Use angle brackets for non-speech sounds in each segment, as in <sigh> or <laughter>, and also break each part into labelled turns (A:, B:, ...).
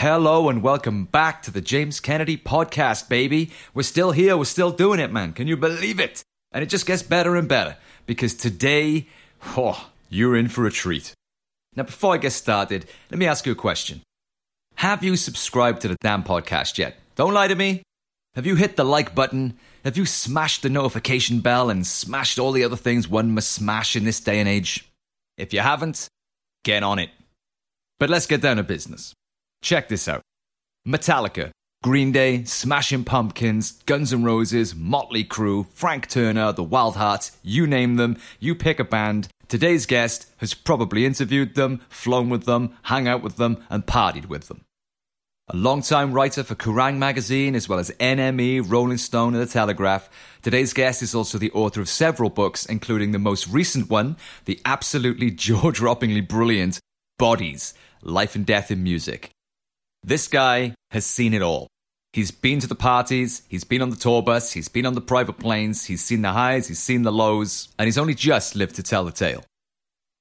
A: Hello and welcome back to the James Kennedy podcast, baby. We're still here, we're still doing it, man. Can you believe it? And it just gets better and better because today, oh, you're in for a treat. Now, before I get started, let me ask you a question. Have you subscribed to the damn podcast yet? Don't lie to me. Have you hit the like button? Have you smashed the notification bell and smashed all the other things one must smash in this day and age? If you haven't, get on it. But let's get down to business. Check this out Metallica, Green Day, Smashing Pumpkins, Guns N' Roses, Motley Crue, Frank Turner, The Wildhearts, you name them, you pick a band. Today's guest has probably interviewed them, flown with them, hung out with them, and partied with them. A long-time writer for Kerrang! magazine, as well as NME, Rolling Stone, and The Telegraph, today's guest is also the author of several books, including the most recent one, the absolutely <laughs> jaw-droppingly brilliant Bodies Life and Death in Music. This guy has seen it all. He's been to the parties, he's been on the tour bus, he's been on the private planes, he's seen the highs, he's seen the lows, and he's only just lived to tell the tale.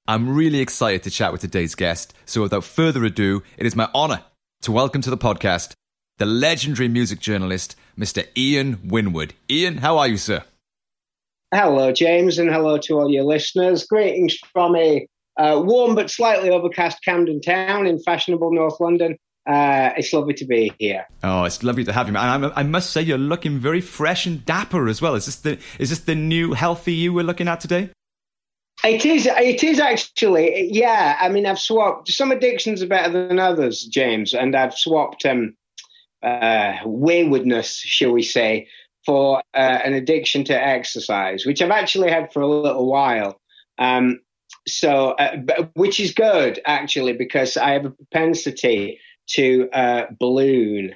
A: I'm really excited to chat with today's guest, so without further ado, it is my honor to welcome to the podcast the legendary music journalist, Mr. Ian Winwood. Ian, how are you, sir?
B: Hello, James, and hello to all your listeners. Greetings from a uh, warm but slightly overcast Camden Town in fashionable North London. Uh, it's lovely to be here.
A: Oh, it's lovely to have you, man. I, I, must say, you're looking very fresh and dapper as well. Is this the is this the new healthy you we're looking at today?
B: It is. It is actually. Yeah. I mean, I've swapped. Some addictions are better than others, James, and I've swapped um, uh, waywardness, shall we say, for uh, an addiction to exercise, which I've actually had for a little while. Um, so, uh, which is good actually, because I have a propensity to uh, balloon.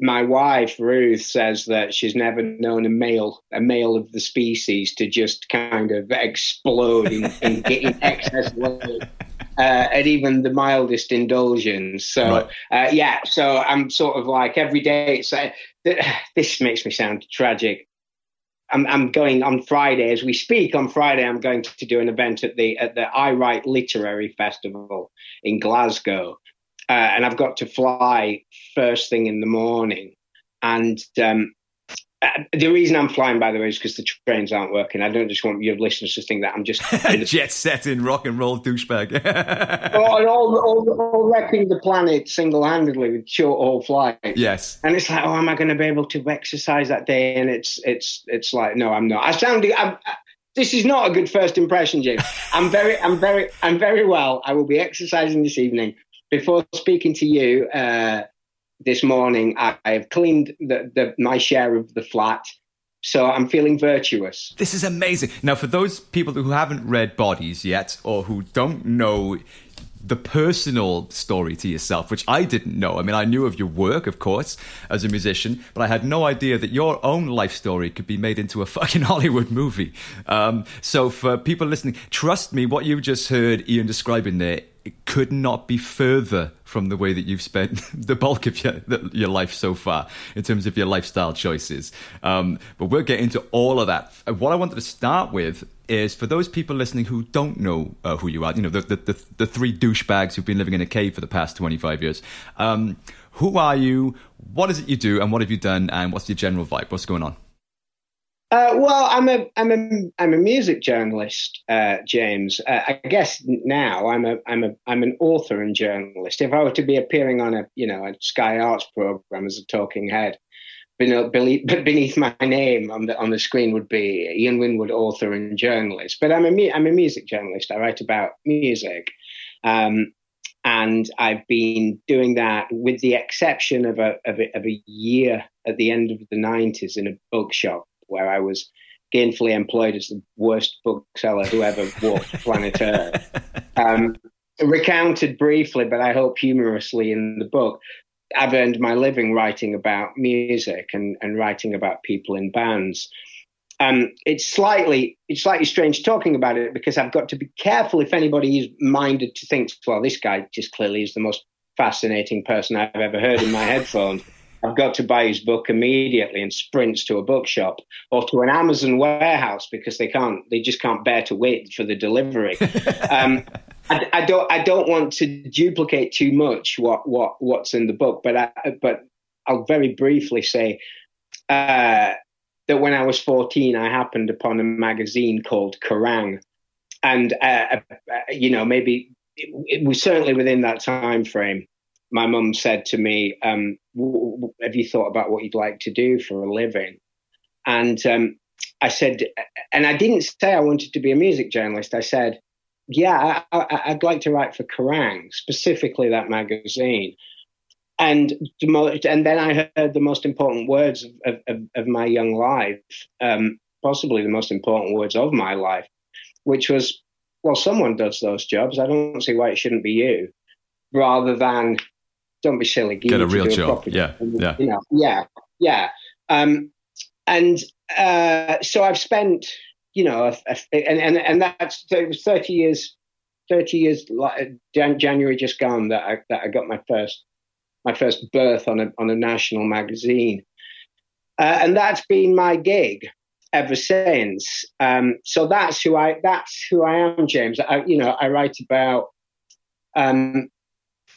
B: My wife Ruth says that she's never known a male, a male of the species, to just kind of explode in, in getting <laughs> excess weight. Uh, at even the mildest indulgence. So, right. uh, yeah, so I'm sort of like every day. It's uh, <sighs> this makes me sound tragic. I'm, I'm, going on Friday as we speak. On Friday, I'm going to do an event at the at the Aye Write Literary Festival in Glasgow, uh, and I've got to fly first thing in the morning. And um, uh, the reason I'm flying, by the way, is because the trains aren't working. I don't just want your listeners to think that I'm just <laughs>
A: jet setting rock and roll douchebag. <laughs>
B: all, all, all, all, wrecking the planet single handedly with short haul flights.
A: Yes,
B: and it's like, oh, am I going to be able to exercise that day? And it's it's it's like, no, I'm not. I sound. I'm, this is not a good first impression, James. <laughs> I'm very, I'm very, I'm very well. I will be exercising this evening. Before speaking to you, uh, this morning I, have cleaned the, the, my share of the flat. So I'm feeling virtuous.
A: This is amazing. Now, for those people who haven't read Bodies yet or who don't know the personal story to yourself, which I didn't know. I mean, I knew of your work, of course, as a musician, but I had no idea that your own life story could be made into a <laughs> fucking Hollywood movie. Um, so, for people listening, trust me, what you just heard Ian describing there it could not be further from the way that you've spent <laughs> the bulk of your your life so far in terms of your lifestyle choices. Um, but we'll get into all of that. What I wanted to start with is for those people listening who don't know uh, who you are, you know, the, the, the, the, three douchebags who've been living in a cave for the past 25 years. Um, who are you? What is it you do? And what have you done? And what's your general vibe? What's going on?
B: Uh, well, I'm a I'm a I'm a music journalist, uh, James. Uh, I guess now I'm a I'm a I'm an author and journalist. If I were to be appearing on a you know a Sky Arts program as a talking head, beneath, beneath my name on the on the screen would be Ian Winwood, author and journalist. But I'm a I'm a music journalist. I write about music. Um, and I've been doing that with the exception of a, of a, of a year at the end of the 90s in a bookshop where I was gainfully employed as the worst bookseller who ever walked planet Earth. <laughs> Um, recounted briefly, but I hope humorously in the book, I've earned my living writing about music and, and writing about people in bands. Um, it's slightly it's slightly strange talking about it because I've got to be careful if anybody is minded to think, well, this guy just clearly is the most fascinating person I've ever heard in my headphones. I've got to buy his book immediately and sprints to a bookshop or to an Amazon warehouse because they can't, they just can't bear to wait for the delivery. <laughs> um, I, I, don't I don't want to duplicate too much what what what's in the book, but I, but I'll very briefly say uh, that when I was 14, I happened upon a magazine called Kerrang, and uh, uh, you know maybe it, it, was certainly within that time frame. My mum said to me, um, "Have you thought about what you'd like to do for a living?" And um, I said, and I didn't say I wanted to be a music journalist. I said, "Yeah, I, would like to write for Kerrang, specifically that magazine." And and then I heard the most important words of, of, of my young life, um, possibly the most important words of my life, which was, "Well, someone does those jobs. I don't see why it shouldn't be you." Rather than, "Don't be silly,
A: get a real job." Yeah,
B: yeah, you know, yeah, yeah. Um, and uh, so I've spent, you know, a, a, and and and that's it was thirty years, thirty years. January just gone that I that I got my first my first berth on a on a national magazine, uh, and that's been my gig ever since. Um, so that's who I that's who I am, James. I, you know, I write about. Um,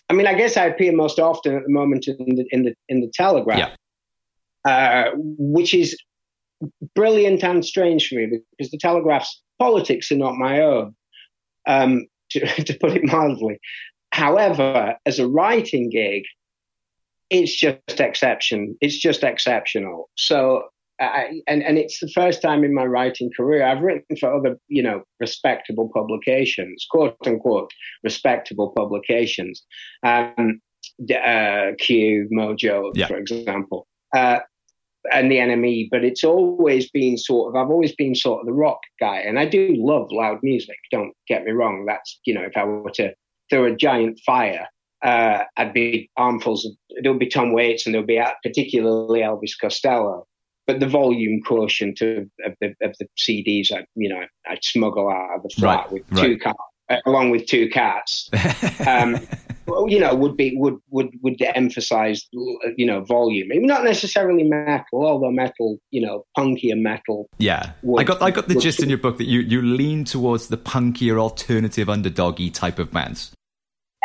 B: I mean, I guess I appear most often at the moment in the in the in the Telegraph. Yeah. Uh, which is brilliant and strange for me because the Telegraph's politics are not my own, um, <laughs> to, to put it mildly. However, as a writing gig, it's just exception. It's just exceptional. So, I, and and it's the first time in my writing career I've written for other, you know, respectable publications, quote unquote, respectable publications, um, uh, Q, Mojo, yeah. for example. Uh, and the NME, but it's always been sort of, I've always been sort of the rock guy. And I do love loud music, don't get me wrong. That's, you know, if I were to throw a giant fire, uh, I'd be armfuls of, there'll be Tom Waits and there'll be particularly Elvis Costello. But the volume quotient of, of the of the CDs, I you know, I'd smuggle out of the flat right, with right. two cars, along with two cats. <laughs> Um, you know, would be would would would emphasize you know volume. not necessarily metal, although metal, you know, punkier metal.
A: Yeah, would, I got I got the gist in your book that you you lean towards the punkier, alternative, underdoggy type of bands.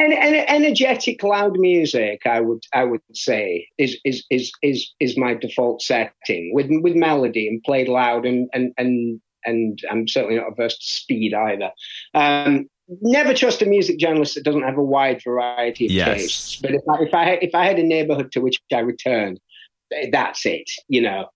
B: And, and energetic, loud music, I would I would say, is is is is is my default setting with with melody and played loud and and and and I'm certainly not averse to speed either. Um, never trust a music journalist that doesn't have a wide variety of yes. tastes. But if I, if I if I had a neighborhood to which I returned, that's it. You know,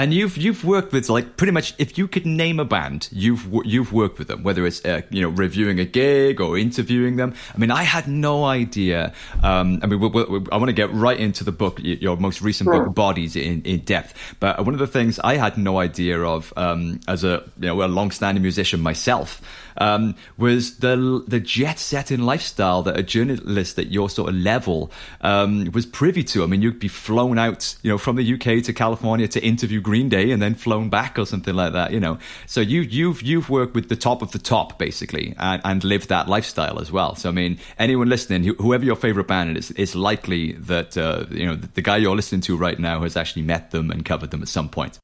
A: and you've you've worked with like pretty much if you could name a band, you've you've worked with them. Whether it's uh, you know reviewing a gig or interviewing them. I mean, I had no idea. Um, I mean, we we we I want to get right into the book, your most recent sure. book, Bodies, in, in depth. But one of the things I had no idea of um, as a you know a long-standing musician myself um, was the the jet setting lifestyle that a journalist at your sort of level um, was privy to. I mean, you'd be flown out, you know, from the UK to California to interview Green Day, and then flown back or something like that. You know, so you you've you've worked with the top of the top basically, and, and lived that lifestyle as well. So I mean, anyone listening, whoever your favorite band is, it's likely that uh, you know the guy you're listening to right now has actually met them and covered them at some point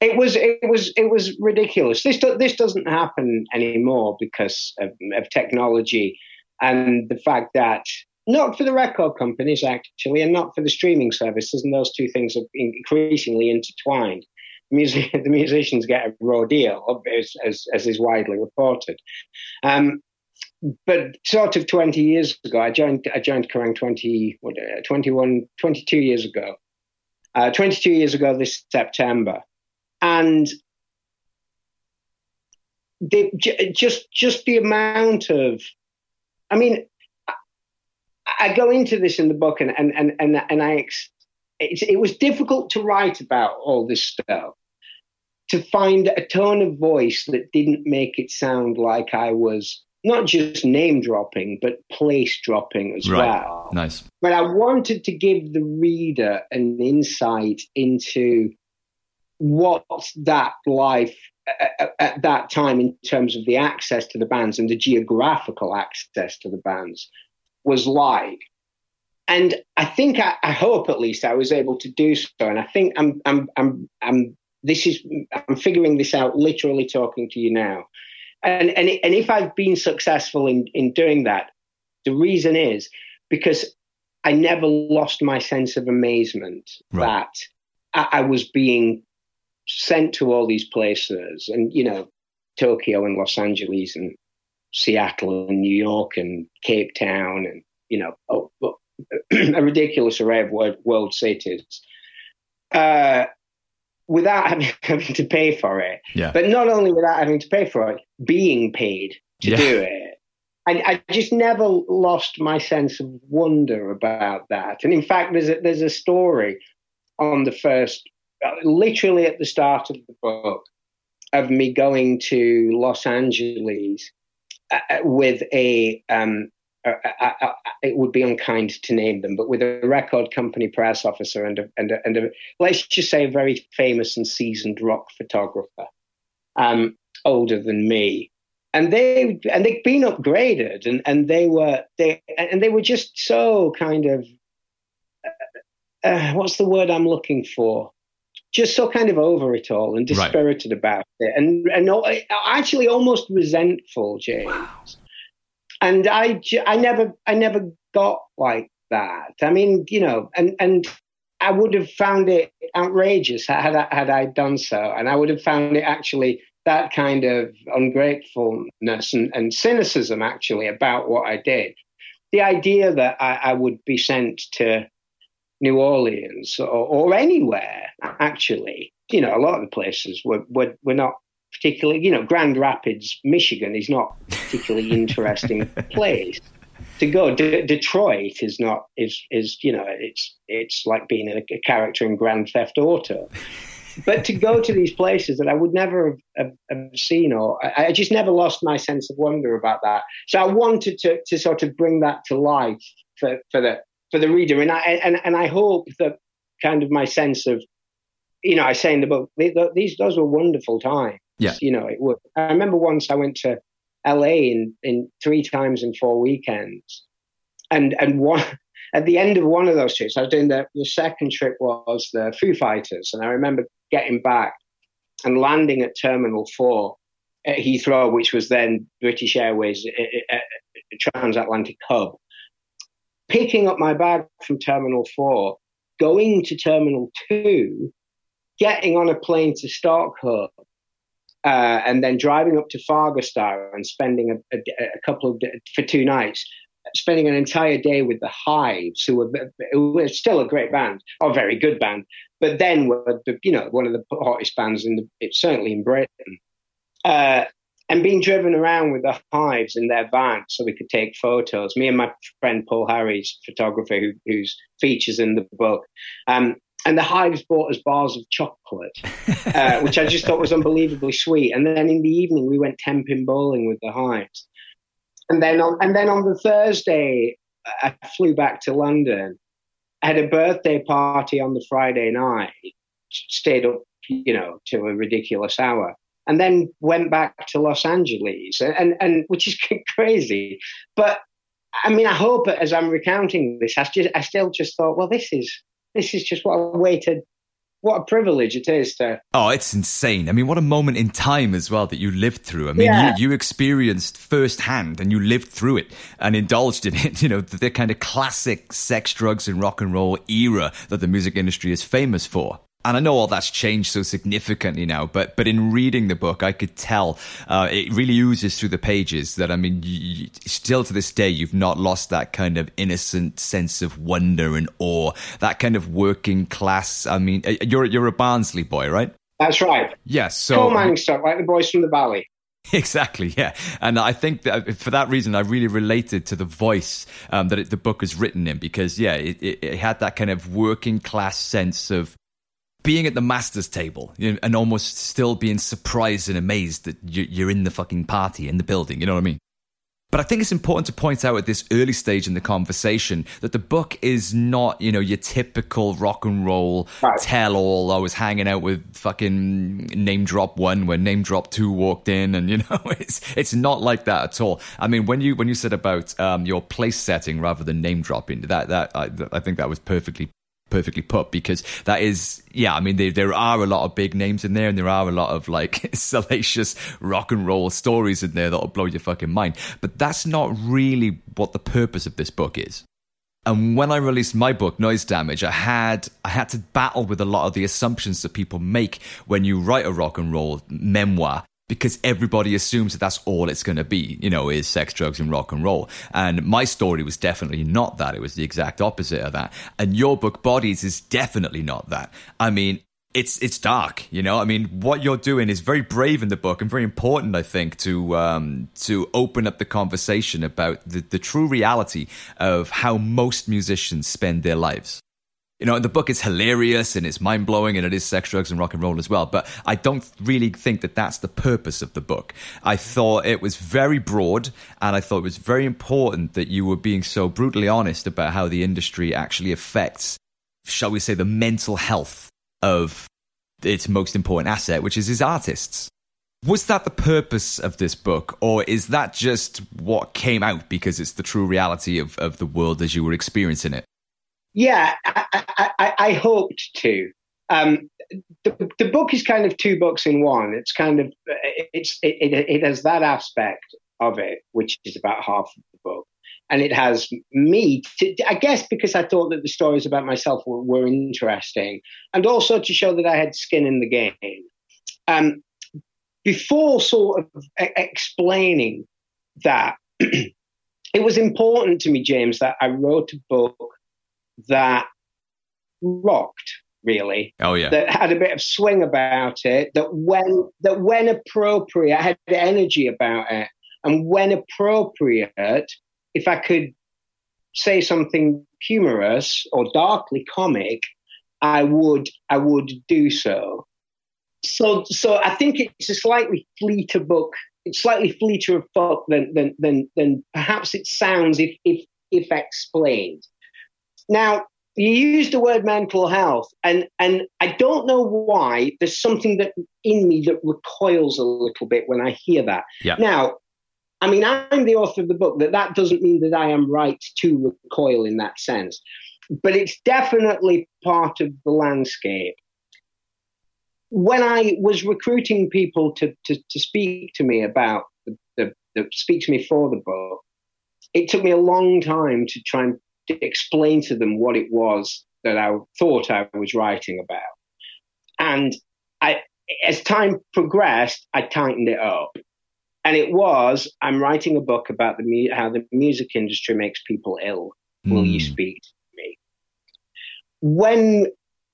B: it was it was it was ridiculous. This this doesn't happen anymore because of, of, technology and the fact that not for the record companies actually, and not for the streaming services, and those two things are increasingly intertwined. The, music, <laughs> the musicians get a raw deal, as, as, as is widely reported. Um, but sort of 20 years ago, I joined I joined Kerrang 20, what, uh, 21, 22 years ago. Uh, 22 years ago this September and the, just just the amount of, I mean, I go into this in the book, and and and and, and I, it was difficult to write about all this stuff, to find a tone of voice that didn't make it sound like I was not just name dropping, but place dropping as right. well.
A: Nice.
B: But I wanted to give the reader an insight into what that life at, at that time in terms of the access to the bands and the geographical access to the bands was like. And I think, I, I, hope at least I was able to do so. And I think I'm, I'm, I'm, I'm, this is, I'm figuring this out literally talking to you now. and and and if I've been successful in in doing that, the reason is because I never lost my sense of amazement right. that I, I was being sent to all these places, and you know, Tokyo and Los Angeles and Seattle and New York and Cape Town and you know oh, <clears throat> a ridiculous array of world, world cities uh, without <laughs> having, having, to pay for it.
A: Yeah.
B: But not only without having to pay for it, being paid to yeah. do it. I, I just never lost my sense of wonder about that. And in fact, there's a, there's a story on the first, literally at the start of the book, of me going to Los Angeles uh, uh with a um, it would be unkind to name them, but with a record company press officer and a, and a, and a, let's just say a very famous and seasoned rock photographer, um, older than me, and they and they'd been upgraded, and, and they were they and they were just so kind of uh, uh what's the word I'm looking for? Just so kind of over it all and dispirited right. about it, and and actually almost resentful, James. Wow and I, I never, I never got like that. I mean, you know, and and I would have found it outrageous had I, had I done so, and I would have found it actually that kind of ungratefulness and, and cynicism actually about what I did. The idea that I, I would be sent to New Orleans or, or, anywhere actually, you know, a lot of the places were were, were not particularly, you know, Grand Rapids, Michigan is not particularly <laughs> interesting place to go. D- Detroit is not is is you know it's it's like being a, a, character in Grand Theft Auto. But to go to these places that I would never have, have, have seen, or I, I, just never lost my sense of wonder about that. So I wanted to to sort of bring that to life for, for the for the reader, and I and, and I hope that kind of my sense of, you know, I say in the book, these those were wonderful times.
A: Yeah.
B: You know, it would. I remember once I went to LA in, in three times in four weekends. And and one <laughs> at the end of one of those trips, I was doing the, the second trip was the Foo Fighters. And I remember getting back and landing at Terminal 4 at Heathrow, which was then British Airways a, a, a transatlantic hub. Picking up my bag from Terminal 4, going to Terminal 2, getting on a plane to Stockholm, uh, and then driving up to Fagersta and spending a, a, a, couple of for two nights, spending an entire day with the Hives, who were, who were still a great band, or a very good band, but then were the, you know one of the hottest bands in the certainly in Britain. Uh, and being driven around with the hives in their van so we could take photos. Me and my friend Paul Harries, photographer who, who's features in the book, um, and the hives bought us bars of chocolate, <laughs> uh, which I just thought was unbelievably sweet. And then in the evening, we went ten-pin bowling with the hives. And then on, and then on the Thursday, I flew back to London. I had a birthday party on the Friday night, stayed up, you know, to a ridiculous hour, and then went back to Los Angeles, and and, and which is <laughs> crazy. But I mean, I hope as I'm recounting this, I just I still just thought, well, this is this is just what a way to what a privilege it is to.
A: Oh, it's insane. I mean, what a moment in time as well that you lived through. I mean, yeah. you, you experienced firsthand and you lived through it and indulged in it. <laughs> You know, the, the kind of classic sex, drugs, and rock and roll era that the music industry is famous for and I know all that's changed so significantly now, but but in reading the book, I could tell uh, it really oozes through the pages that I mean, you, you, still to this day, you've not lost that kind of innocent sense of wonder and awe, that kind of working class. I mean, uh, you're you're a Barnsley boy, right?
B: That's right.
A: Yes. so
B: coal mining stuff, like the boys from the valley. <laughs>
A: Exactly, yeah, and I think that for that reason, I really related to the voice um, that it, the book is written in because, yeah, it, it, had that kind of working class sense of being at the master's table you know, and almost still being surprised and amazed that you're in the fucking party in the building. You know what I mean? But I think it's important to point out at this early stage in the conversation that the book is not, you know, your typical rock and roll right. tell all. I was hanging out with fucking name drop one when name drop two walked in, and <laughs> you know, it's it's not like that at all. I mean, when you when you said about um, your place setting rather than name dropping, that that I, I think that was perfectly perfectly put because that is yeah i mean there, there are a lot of big names in there and there are a lot of like <laughs> salacious rock and roll stories in there that'll blow your fucking mind. But that's not really what the purpose of this book is. And when I released my book, Noise Damage, I had I had to battle with a lot of the assumptions that people make when you write a rock and roll memoir because everybody assumes that that's all it's going to be, you know, is sex, drugs, and rock and roll. And my story was definitely not that. It was the exact opposite of that. And your book, Bodies, is definitely not that. I mean, it's it's dark, you know. I mean, what you're doing is very brave in the book and very important, I think, to um, to open up the conversation about the, the true reality of how most musicians spend their lives you know, the book is hilarious and it's mind blowing and it is sex, drugs, and rock and roll as well. But I don't really think that that's the purpose of the book. I thought it was very broad and I thought it was very important that you were being so brutally honest about how the industry actually affects, shall we say, the mental health of its most important asset, which is its artists. Was that the purpose of this book, or is that just what came out because it's the true reality of, of the world as you were experiencing it?
B: Yeah, I, I, I hoped to. Um, the, the book is kind of two books in one. It's kind of it's it, it, it has that aspect of it, which is about half of the book, and it has me. To, I guess because I thought that the stories about myself were, were interesting, and also to show that I had skin in the game. Um, before sort of explaining that, <clears throat> it was important to me, James, that I wrote a book that rocked really.
A: Oh yeah.
B: That had a bit of swing about it. That when that when appropriate I had energy about it, and when appropriate, if I could say something humorous or darkly comic, I would I would do so. So so I think it's a slightly fleeter book. It's slightly fleeter of book than than than than perhaps it sounds if if if explained. Now, you use the word mental health, and, and I don't know why. There's something that in me that recoils a little bit when I hear that.
A: Yeah.
B: Now, I mean, I'm the author of the book, that that doesn't mean that I am right to recoil in that sense. But it's definitely part of the landscape. When I was recruiting people to, to, to speak to me about the, the, the speak to me for the book, it took me a long time to try and to explain to them what it was that I thought I was writing about. And I, as time progressed, I tightened it up. And it was, I'm writing a book about the how the music industry makes people ill. Will mm. you hmm. speak to me? When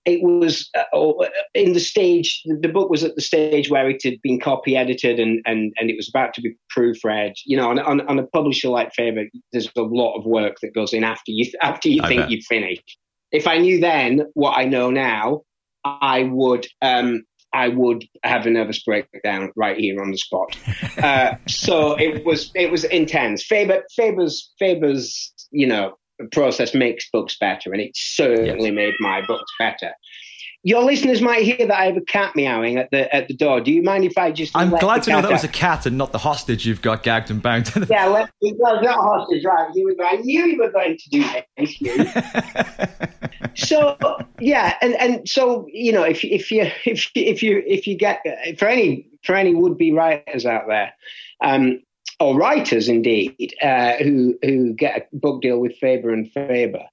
B: it was uh, in the stage, the book was at the stage where it had been copy edited and, and, and it was about to be proofread. You know, on, on, on a publisher like Faber, there's a lot of work that goes in after you, <laughs> after you think bet. you've finished. If I knew then what I know now, I would, um, I would have a nervous breakdown right here on the spot. <laughs> uh, so it was, it was intense. Faber, Faber's, Faber's, you know, process makes books better, and it certainly yes. made my books better. Your listeners might hear that I have a cat meowing at the at the door. Do you mind if I just?
A: I'm glad to know that out? was a cat and not the hostage you've got gagged and bound.
B: To <laughs> the... Yeah, well, well, not hostage, right? You were, I knew you were going to do. You. <laughs> so yeah, and and so you know, if if you if if you if you get for any for any would be writers out there, um, or writers indeed, uh, who who get a book deal with Faber and Faber,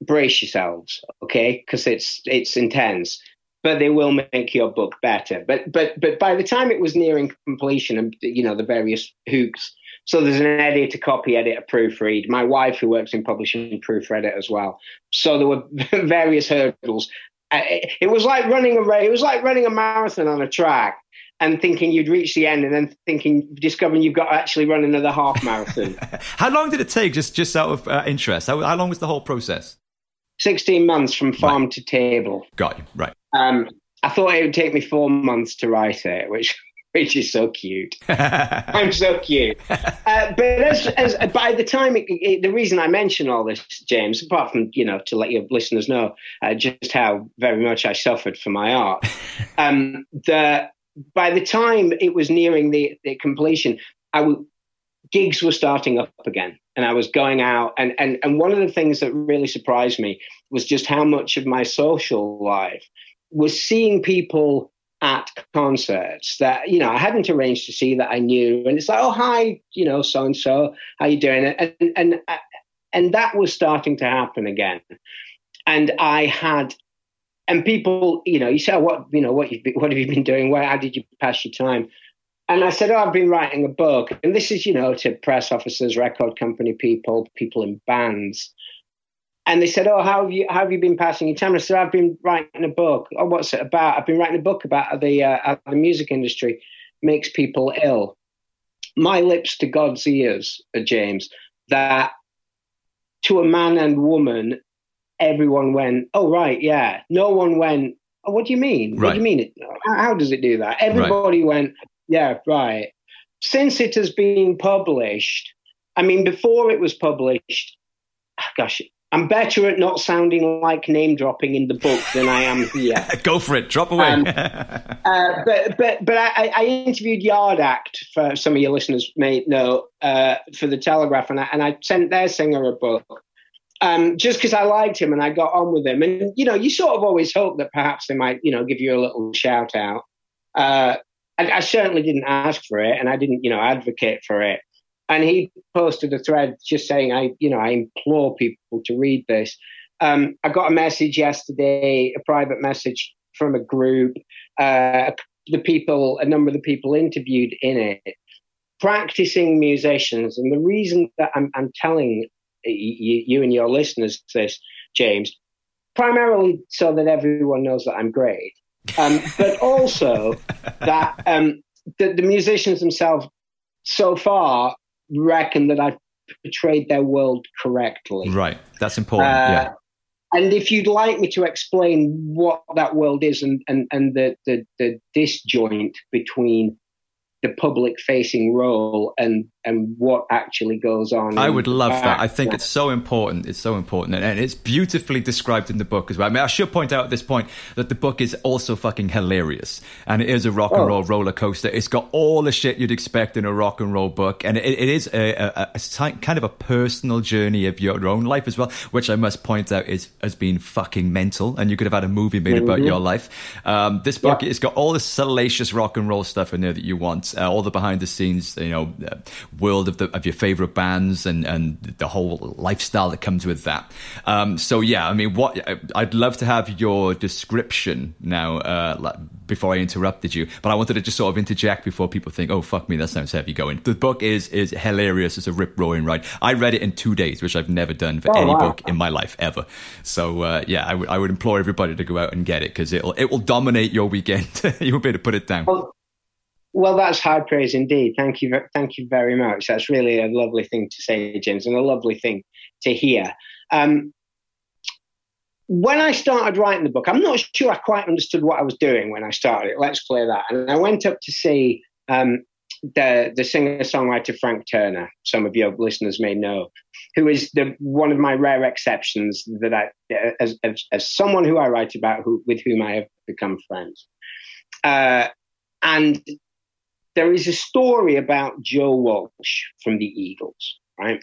B: brace yourselves, okay? Because it's it's intense, but they will make your book better. But but but by the time it was nearing completion, and you know the various hoops. So there's an editor, copy editor, proofread. My wife, who works in publishing, proofread it as well. So there were <laughs> various hurdles. Uh, it was like running a it was like running a marathon on a track and thinking you'd reach the end and then thinking discovering you've got to actually run another half <laughs> marathon
A: how long did it take just just out of uh, interest how, how, long was the whole process
B: 16 months from farm right. to table
A: got you right
B: um, i thought it would take me four months to write it which <laughs> which is so cute. <laughs> I'm so cute. Uh, but as, as, by the time, it, it, the reason I mention all this, James, apart from you know to let your listeners know uh, just how very much I suffered for my art, um, the by the time it was nearing the, the completion, I would gigs were starting up again and I was going out and, and and one of the things that really surprised me was just how much of my social life was seeing people at concerts that you know I hadn't arranged to see that I knew and it's like oh hi you know so and so how you doing? And and uh, and that was starting to happen again. And I had and people you know you say oh, what you know what you've, what have you been doing where how did you pass your time and I said, Oh, I've been writing a book. And this is, you know, to press officers, record company people, people in bands. And they said, Oh, how have you how have you been passing your time? I said, I've been writing a book. Oh, what's it about? I've been writing a book about the uh, the music industry makes people ill. My lips to God's ears, uh, James, that to a man and woman, everyone went, Oh, right, yeah. No one went, Oh, what do you mean? Right. What do you mean? How, how does it do that? Everybody right. went, yeah, right. Since it has been published, I mean, before it was published, gosh, I'm better at not sounding like name dropping in the book than I am here. <laughs>
A: Go for it, drop away. um, <laughs>
B: uh, but but but I, I, interviewed Yard Act for some of your listeners may know uh, for the Telegraph, and I, and I sent their singer a book. Um, just because I liked him and I got on with him, and you know, you sort of always hope that perhaps they might, you know, give you a little shout out. Uh, I, I certainly didn't ask for it, and I didn't, you know, advocate for it. And he posted a thread just saying, "I, you know, I implore people to read this." Um, I got a message yesterday, a private message from a group. Uh, the people, a number of the people interviewed in it, practicing musicians. And the reason that I'm, I'm telling you, you and your listeners this, James, primarily so that everyone knows that I'm great um, <laughs> but also that um, the, the, musicians themselves so far reckon that I've portrayed their world correctly.
A: Right, that's important. Uh, yeah.
B: And if you'd like me to explain what that world is and, and, and the, the, the disjoint between the public facing role and and what actually goes on.
A: I would love that. I think it's so important. It's so important, and, and, it's beautifully described in the book as well. I mean, I should point out at this point that the book is also fucking hilarious, and it is a rock and oh. roll roller coaster. It's got all the shit you'd expect in a rock and roll book, and it, it is a, a, a, kind of a personal journey of your own life as well, which I must point out is has been fucking mental. And you could have had a movie made mm-hmm. about your life. Um, this book, yeah. it's got all the salacious rock and roll stuff in there that you want, uh, all the behind the scenes, you know. Uh, world of the of your favorite bands and and the whole lifestyle that comes with that. Um, so yeah, I mean, what I'd love to have your description now uh, before I interrupted you, but I wanted to just sort of interject before people think, oh fuck me, that sounds heavy going. The book is is hilarious. It's a rip roaring ride. I read it in two days, which I've never done for oh, any wow. book in my life ever. So uh, yeah, I, w- I would I would implore everybody to go out and get it because it'll it will dominate your weekend. <laughs> you won't be able to put it down.
B: Well, well, that's high praise indeed. Thank you, thank you very much. That's really a lovely thing to say, James, and a lovely thing to hear. Um, when I started writing the book, I'm not sure I quite understood what I was doing when I started it. Let's clear that. And I went up to see um, the the singer songwriter Frank Turner. Some of your listeners may know, who is the one of my rare exceptions that I, as as, as someone who I write about, who with whom I have become friends. Uh, and there is a story about Joe Walsh from the Eagles, right?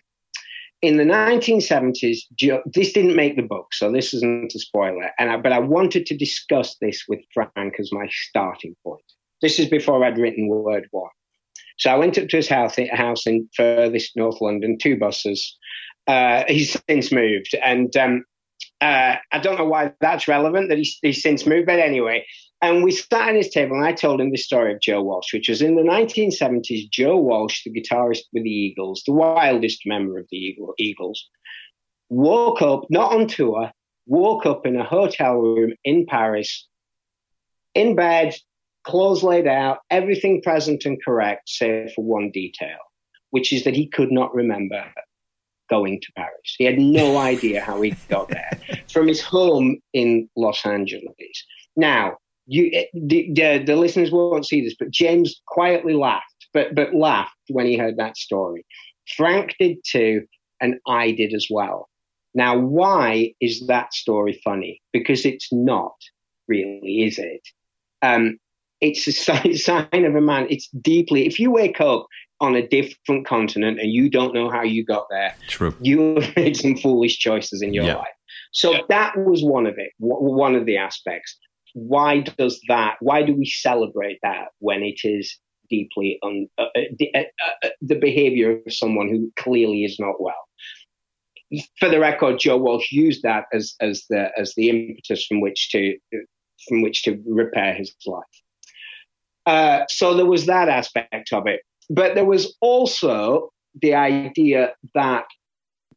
B: In the 1970s, Joe, this didn't make the book, so this isn't a spoiler. And I, but I wanted to discuss this with Frank as my starting point. This is before I'd written Word One. So I went up to his house, house in furthest North London, two buses. Uh, he's since moved, and um, uh, I don't know why that's relevant that he's, he's since moved, but anyway, and we sat at his table, and I told him the story of Joe Walsh, which was in the 1970s. Joe Walsh, the guitarist with the Eagles, the wildest member of the Eagles, woke up, not on tour, woke up in a hotel room in Paris, in bed, clothes laid out, everything present and correct, save for one detail, which is that he could not remember going to Paris. He had no <laughs> idea how he got there from his home in Los Angeles. Now, you eh, the, the, the listeners won't see this, but James quietly laughed, but but laughed when he heard that story. Frank did too, and I did as well. Now, why is that story funny? Because it's not really, is it? Um, it's a <laughs> sign, sign of a man. It's deeply. If you wake up on a different continent and you don't know how you got there.
A: True.
B: You have made some foolish choices in your yeah. life. So yeah. that was one of it, one of the aspects. Why does that, why do we celebrate that when it is deeply un, uh, uh, uh, uh, the behavior of someone who clearly is not well? For the record, Joe Walsh used that as, as the, as the impetus from which to, from which to repair his life. Uh, so there was that aspect of it. But there was also the idea that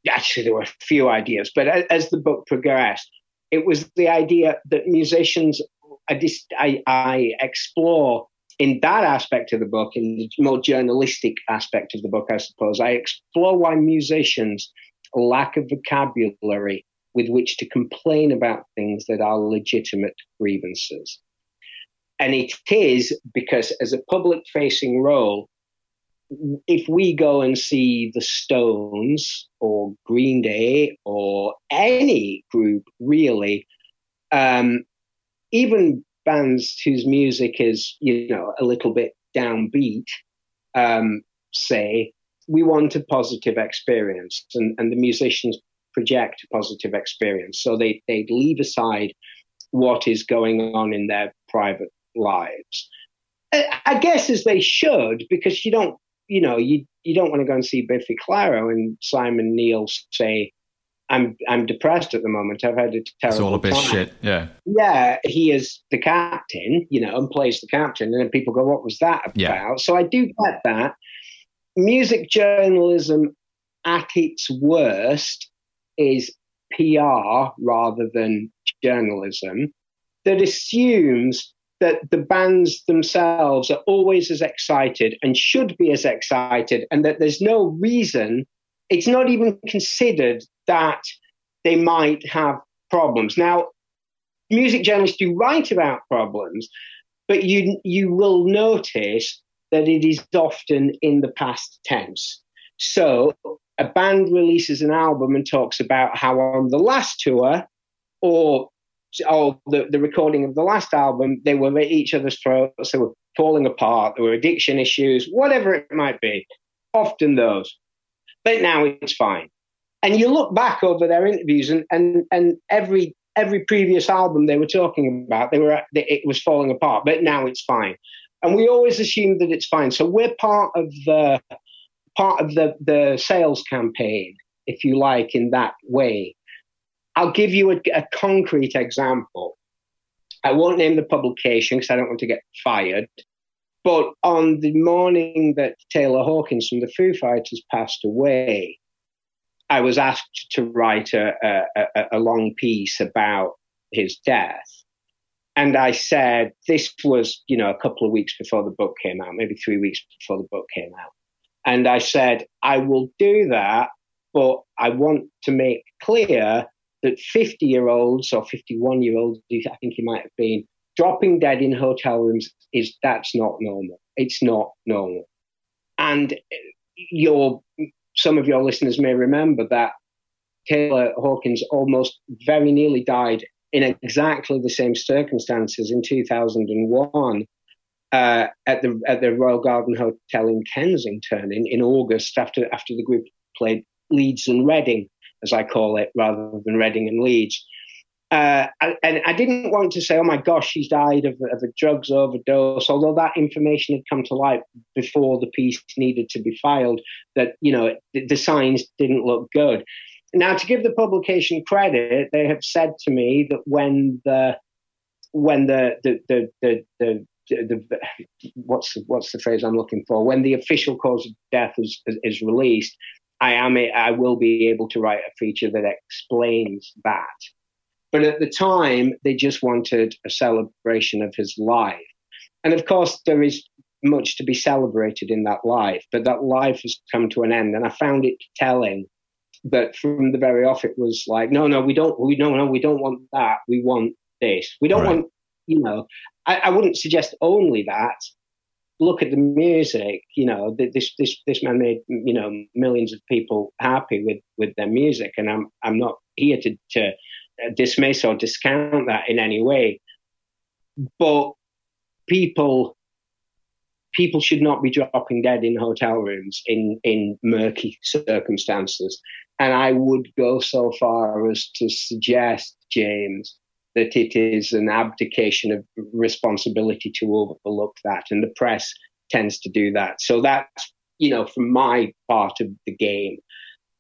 B: actually there were a few ideas, but as the book progressed, it was the idea that musicians, I, just, I, I explore in that aspect of the book, in the more journalistic aspect of the book, I suppose, I explore why musicians lack a vocabulary with which to complain about things that are legitimate grievances. And it is because, as a public facing role, if we go and see the Stones or Green Day or any group really, um, even bands whose music is you know a little bit downbeat, um, say we want a positive experience, and, and the musicians project a positive experience, so they they leave aside what is going on in their private lives. I guess as they should, because you don't you know, you you don't want to go and see Biffy Clyro and Simon Neil say, "I'm I'm depressed at the moment. I've had a terrible." It's
A: all a bit
B: time.
A: shit. Yeah.
B: Yeah, he is the captain, you know, and plays the captain, and then people go, "What was that about?" Yeah. So I do get that. Music journalism, at its worst, is PR rather than journalism that assumes that the bands themselves are always as excited and should be as excited, and that there's no reason, it's not even considered that they might have problems. Now, music journalists do write about problems, but you you will notice that it is often in the past tense. So a band releases an album and talks about how on the last tour or oh, the, the recording of the last album, they were at each other's throats, they were falling apart, there were addiction issues, whatever it might be. Often those. But now it's fine. And you look back over their interviews, and, and, and every every previous album they were talking about, they were it was falling apart. But now it's fine, and we always assume that it's fine. So we're part of the part of the the sales campaign, if you like, in that way. I'll give you a, a concrete example. I won't name the publication because I don't want to get fired. But on the morning that Taylor Hawkins from the Foo Fighters passed away, I was asked to write a, a, a, long piece about his death. And I said, this was, you know, a couple of weeks before the book came out, maybe three weeks before the book came out. And I said, I will do that, but I want to make clear that 50 year olds or 51 year olds, I think he might have been, dropping dead in hotel rooms is that's not normal. It's not normal. And your some of your listeners may remember that Taylor Hawkins almost very nearly died in exactly the same circumstances in 2001 uh, at the at the Royal Garden Hotel in Kensington in, in August after after the group played Leeds and Reading as I call it, rather than Reading and Leeds. Uh, and I didn't want to say, oh my gosh, she's died of, of, a drugs overdose, although that information had come to light before the piece needed to be filed, that, you know, the, the signs didn't look good. Now, to give the publication credit, they have said to me that when the, when the, the, the, the, the the, what's the, what's the phrase I'm looking for? When the official cause of death is, is, is released, I am a, I will be able to write a feature that explains that. But at the time, they just wanted a celebration of his life. And of course, there is much to be celebrated in that life, but that life has come to an end. And I found it telling that from the very off, it was like, no, no, we don't, we no, no, we don't want that. We want this. We don't right. want, you know, I, I wouldn't suggest only that, look at the music, you know, this this this man made you know millions of people happy with with their music, and I'm I'm not here to to dismiss or discount that in any way, but people people should not be dropping dead in hotel rooms in in murky circumstances. And I would go so far as to suggest, James, that it is an abdication of responsibility to overlook that, and the press tends to do that. So that's you know, from my part of the game,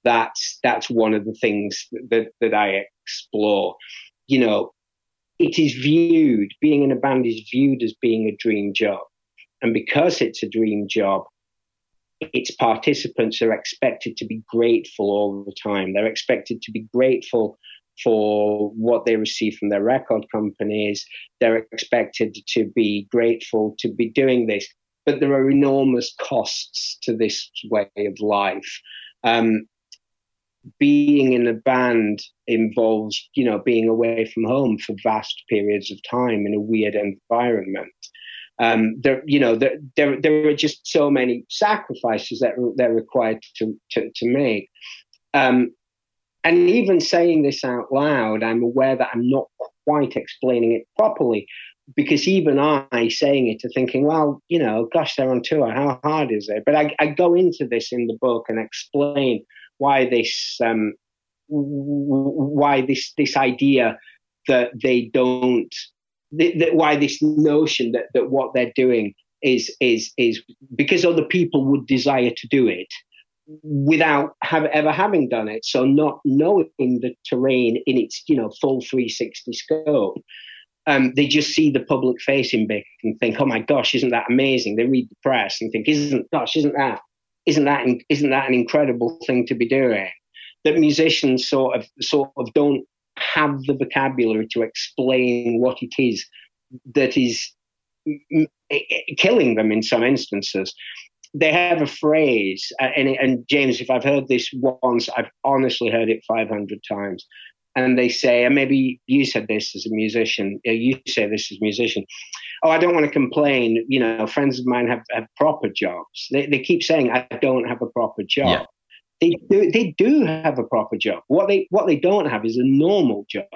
B: that's that's one of the things that that I explore. You know, it is viewed being in a band is viewed as being a dream job, and because it's a dream job, its participants are expected to be grateful all the time. They're expected to be grateful for what they receive from their record companies. They're expected to be grateful to be doing this but there are enormous costs to this way of life. Um, being in a band involves, you know, being away from home for vast periods of time in a weird environment. Um, there, you know, there, there, there are just so many sacrifices that they're required to, to, to make. Um, and even saying this out loud, I'm aware that I'm not quite explaining it properly because even I saying it to thinking, well, you know, gosh, they're on tour. How hard is it? But I, I go into this in the book and explain why this, um, why this this idea that they don't, that, why this notion that that what they're doing is is is because other people would desire to do it without have, ever having done it. So not knowing the terrain in its you know full 360 scope um, they just see the public facing bit and think, "Oh my gosh, isn't that amazing?" They read the press and think, "Isn't gosh, isn't that isn't that isn't that an incredible thing to be doing?" That musicians sort of sort of don't have the vocabulary to explain what it is that is killing them in some instances. They have a phrase, uh, and, and James, if I've heard this once, I've honestly heard it 500 times and they say, and maybe you said this as a musician, you say this as a musician, oh, I don't want to complain. You know, friends of mine have, have proper jobs. They, they keep saying, I don't have a proper job. Yeah. They do, they do have a proper job. What they, what they don't have is a normal job,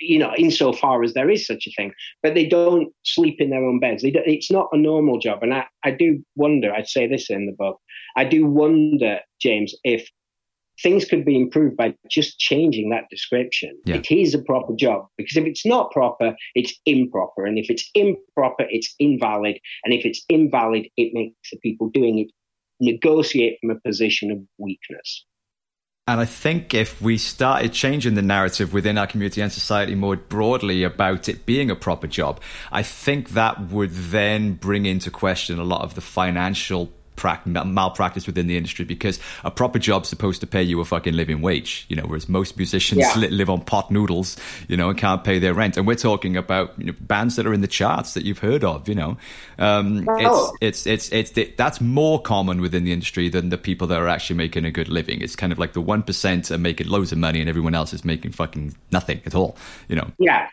B: you know, insofar as there is such a thing, but they don't sleep in their own beds. They it's not a normal job. And I, I do wonder, I'd say this in the book, I do wonder, James, if things could be improved by just changing that description. Yeah. It is a proper job because if it's not proper, it's improper. And if it's improper, it's invalid. And if it's invalid, it makes the people doing it negotiate from a position of weakness.
A: And I think if we started changing the narrative within our community and society more broadly about it being a proper job, I think that would then bring into question a lot of the financial malpractice within the industry because a proper job's supposed to pay you a fucking living wage, you know, whereas most musicians yeah. live on pot noodles, you know, and can't pay their rent. And we're talking about you know, bands that are in the charts that you've heard of, you know. Um, oh. it's, it's, it's, it's, it, that's more common within the industry than the people that are actually making a good living. It's kind of like the 1% are making loads of money and everyone else is making fucking nothing at all, you know.
B: Yeah.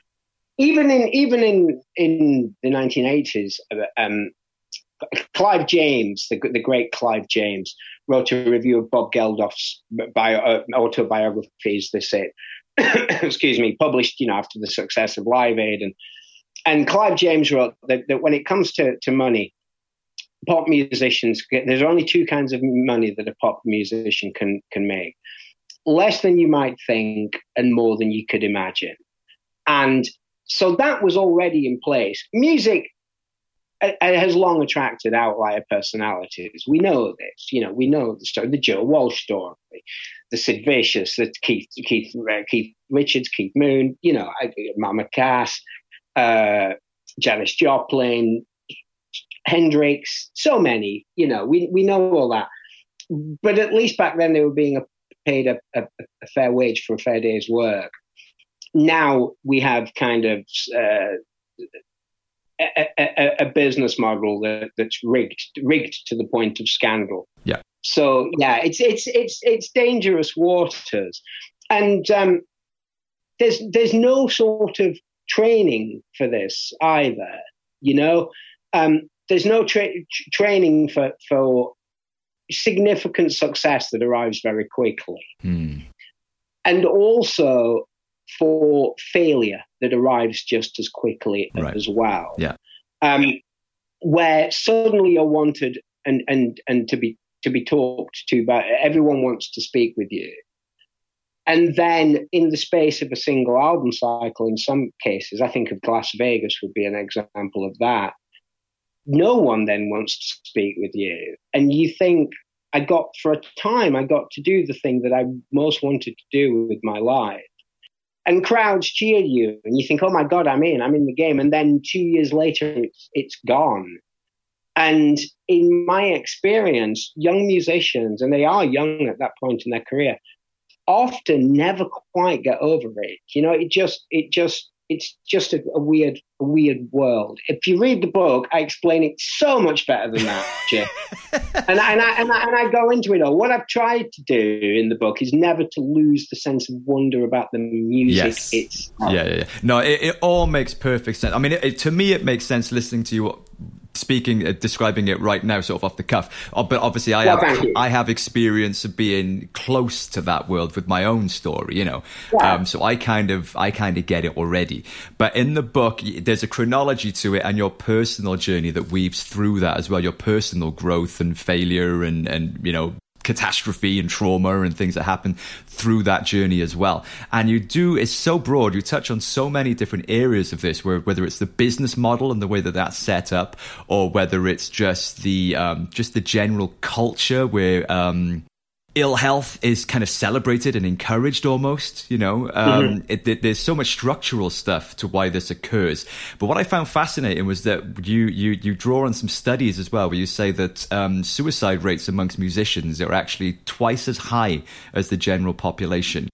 B: Even in even in in the 1980s, um, Clive James, the, the great Clive James, wrote a review of Bob Geldof's bio, uh, autobiographies. This <coughs> it, excuse me, published you know after the success of Live Aid, and and Clive James wrote that, that when it comes to, to money, pop musicians there's only two kinds of money that a pop musician can can make: less than you might think, and more than you could imagine. And so that was already in place. Music it has long attracted outlier personalities. We know this. You know, we know the story, the Joe Walsh story, the Sid Vicious, the Keith Keith uh, Keith Richards, Keith Moon. You know, Mama Cass, uh, Janis Joplin, Hendrix. So many. You know, we we know all that. But at least back then they were being paid a, a, a fair wage for a fair day's work. Now we have kind of uh, a, a, a, business model that, that's rigged, rigged to the point of scandal.
A: Yeah.
B: So yeah, it's it's it's it's dangerous waters, and um, there's there's no sort of training for this either. You know, um, there's no tra- training for for significant success that arrives very quickly,
A: hmm.
B: and also for failure that arrives just as quickly right. as well.
A: Yeah.
B: Um, where suddenly you're wanted and and and to be to be talked to by everyone wants to speak with you and then in the space of a single album cycle in some cases i think of las vegas would be an example of that no one then wants to speak with you and you think i got for a time i got to do the thing that i most wanted to do with my life and crowds cheer you and you think oh my god i'm in i'm in the game. And then two years later it's it's gone. And in my experience young musicians and they are young at that point in their career often never quite get over it. You know it just it just it's just a, a, weird, a weird world. If you read the book, I explain it so much better than that, <laughs> Jim. and, I, and, I, and, I, and I go into it all. What I've tried to do in the book is never to lose the sense of wonder about the music yes. itself.
A: Yeah, yeah, yeah. No, it, it all makes perfect sense. I mean, it, it, to me, it makes sense listening to you speaking, uh, describing it right now, sort of off the cuff. Uh, but obviously, I well, have I have experience of being close to that world with my own story, you know. Yeah. Um, so I kind of I kind of get it already. But in the book, there's a chronology to it, and your personal journey that weaves through that as well. Your personal growth and failure, and and you know catastrophe and trauma and things that happen through that journey as well. And you do, it's so broad. You touch on so many different areas of this, where, whether it's the business model and the way that that's set up, or whether it's just the, um, just the general culture where, um, ill health is kind of celebrated and encouraged almost you know? Um, mm-hmm. it, it, there's so much structural stuff to why this occurs. But what i found fascinating was that you you you draw on some studies as well where you say that um, suicide rates amongst musicians are actually twice as high as the general population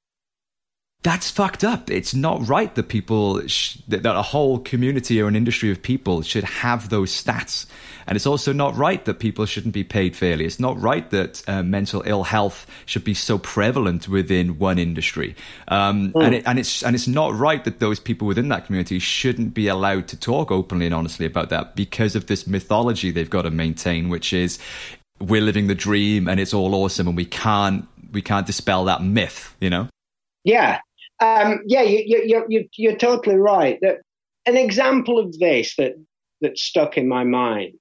A: that's fucked up. It's not right that people, sh- that a whole community or an industry of people should have those stats. And it's also not right that people shouldn't be paid fairly. It's not right that uh, mental ill health should be so prevalent within one industry. Um, mm. and, it, and, it's, and it's not right that those people within that community shouldn't be allowed to talk openly and honestly about that because of this mythology they've got to maintain, which is we're living the dream and it's all awesome and we can't, we can't dispel that myth, you know?
B: Yeah, um, yeah, you, you, you, you're totally right. That an example of this that that stuck in my mind.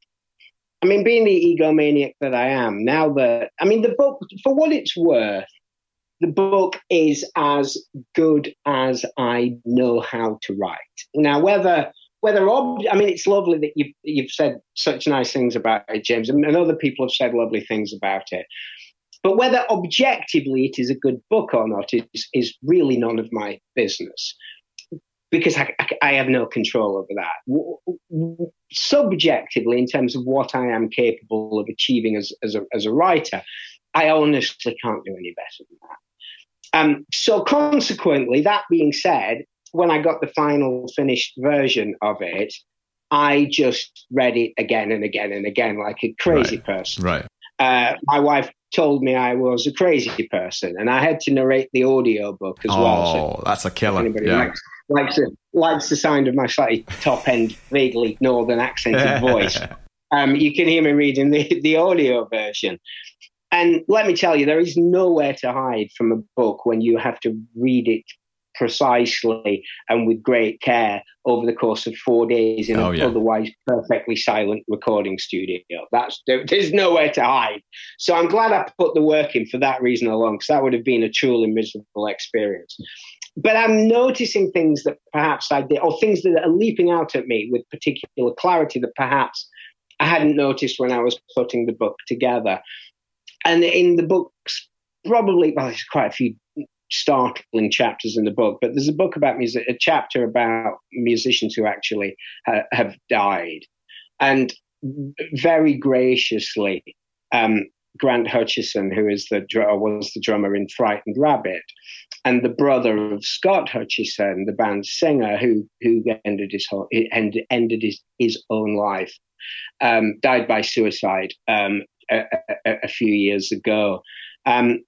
B: I mean, being the egomaniac that I am, now that I mean the book, for what it's worth, the book is as good as I know how to write. Now, whether whether ob- I mean, it's lovely that you've you've said such nice things about it, James, and other people have said lovely things about it. But whether objectively it is a good book or not is, is really none of my business because I, I, have no control over that. Subjectively, in terms of what I am capable of achieving as, as, a, as a writer, I honestly can't do any better than that. Um, so, consequently, that being said, when I got the final finished version of it, I just read it again and again and again like a crazy
A: right.
B: person.
A: Right.
B: Uh, my wife told me I was a crazy person, and I had to narrate the audio book as
A: oh,
B: well.
A: So that's a killer. Anybody yeah. likes,
B: likes, the, likes the sound of my slightly top end, vaguely northern accented <laughs> voice. Um, you can hear me reading the, the audio version. And let me tell you, there is nowhere to hide from a book when you have to read it precisely and with great care over the course of four days in oh, an yeah. otherwise perfectly silent recording studio. That's there's nowhere to hide. So I'm glad I put the work in for that reason alone, because that would have been a truly miserable experience. But I'm noticing things that perhaps I did, or things that are leaping out at me with particular clarity that perhaps I hadn't noticed when I was putting the book together. And in the books, probably, well, there's quite a few startling chapters in the book, but there's a book about music, a chapter about musicians who actually ha- have died. And very graciously, um, Grant Hutchison, who is the was the drummer in Frightened Rabbit, and the brother of Scott Hutchison, the band's singer, who who ended his whole, ended, ended his, his own life, um, died by suicide um, a, a, a, few years ago. Um,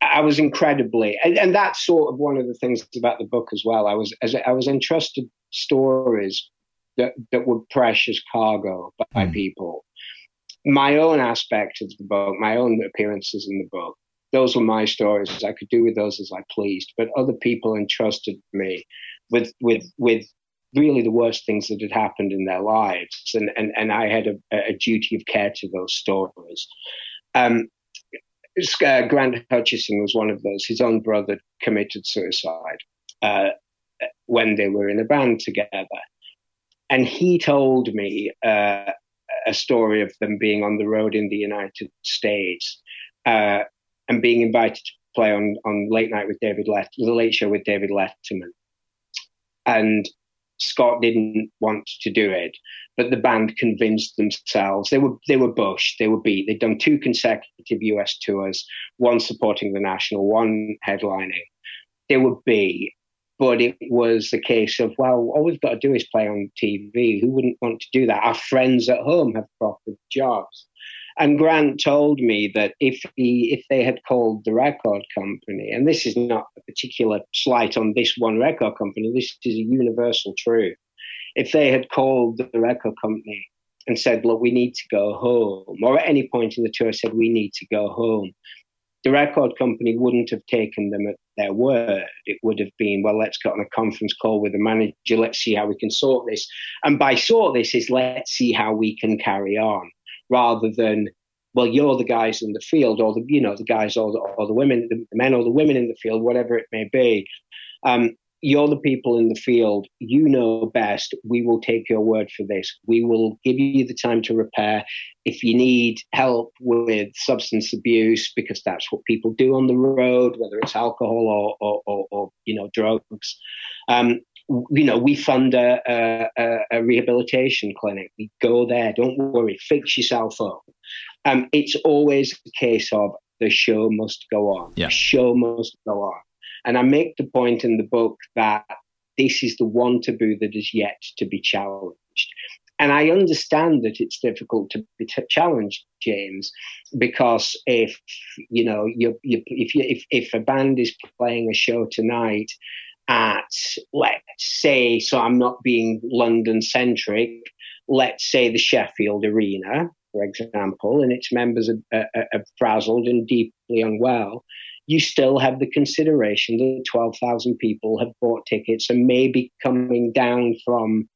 B: I was incredibly, and, and, that's sort of one of the things about the book as well. I was, as I was entrusted stories that that were precious cargo by mm. people. My own aspect of the book, my own appearances in the book, those were my stories. I could do with those as I pleased. But other people entrusted me with with with really the worst things that had happened in their lives, and and, and I had a, a duty of care to those stories. Um, uh, Grant Hutchison was one of those. His own brother committed suicide uh, when they were in a band together, and he told me uh, a story of them being on the road in the United States uh, and being invited to play on, on Late Night with David Let the Late Show with David Letterman, and Scott didn't want to do it, but the band convinced themselves. They were they were Bush, they were beat. They'd done two consecutive US tours, one supporting the national, one headlining. They were B, but it was the case of well, all we've got to do is play on TV. Who wouldn't want to do that? Our friends at home have proper jobs. And Grant told me that if he, if they had called the record company, and this is not a particular slight on this one record company, this is a universal truth. If they had called the record company and said, "Look, we need to go home," or at any point in the tour said, "We need to go home," the record company wouldn't have taken them at their word. It would have been, well, let's get on a conference call with the manager. Let's see how we can sort this. And by sort this is let's see how we can carry on rather than well, you're the guys in the field, or the you know the guys, or the, or the women, the men, or the women in the field, whatever it may be. Um, you're the people in the field. You know best. We will take your word for this. We will give you the time to repair. If you need help with substance abuse, because that's what people do on the road, whether it's alcohol or, or, or, or you know drugs, um, you know, we fund a, a, a, rehabilitation clinic. We go there. Don't worry. Fix yourself up. Um, it's always a case of the show must go on.
A: Yeah.
B: The show must go on. And I make the point in the book that this is the one taboo that is yet to be challenged. And I understand that it's difficult to be t- challenged, James, because if you know you, you, if you, if if a band is playing a show tonight at, let's say, so I'm not being London centric, let's say the Sheffield Arena, for example, and its members are, are, are frazzled and deeply unwell, you still have the consideration that 12,000 people have bought tickets and may be coming down from.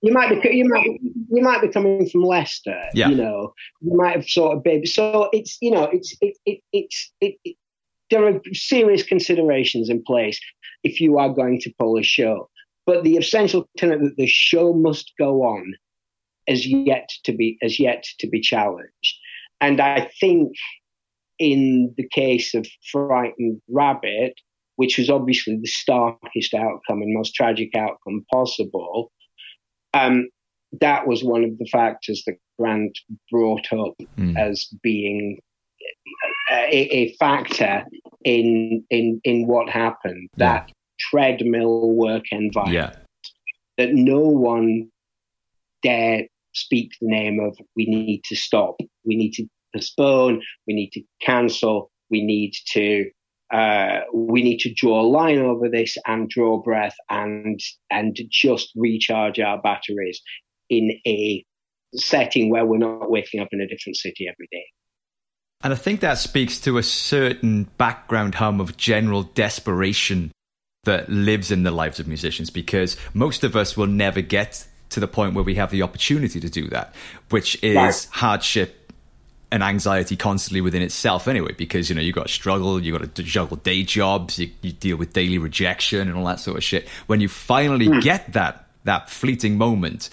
B: You might be you might you might be coming from Leicester.
A: Yeah.
B: You know, you might have sort of been. So it's you know it's it, it it's it, it there are serious considerations in place if you are going to pull a show. But the essential tenet that the show must go on as yet to be as yet to be challenged. And I think in the case of Frightened Rabbit, which was obviously the starkest outcome and most tragic outcome possible, um, that was one of the factors that Grant brought up mm. as being a, a, factor in in in what happened. Yeah. That treadmill work environment.
A: Yeah.
B: That no one dare speak the name of we need to stop, we need to postpone, we need to cancel, we need to uh, we need to draw a line over this and draw breath and and just recharge our batteries in a setting where we're not waking up in a different city every day.
A: And I think that speaks to a certain background hum of general desperation that lives in the lives of musicians because most of us will never get to the point where we have the opportunity to do that, which is right. hardship and anxiety constantly within itself anyway, because, you know, you've got to struggle, you've got to juggle day jobs, you, you deal with daily rejection and all that sort of shit. When you finally mm. get that, that fleeting moment,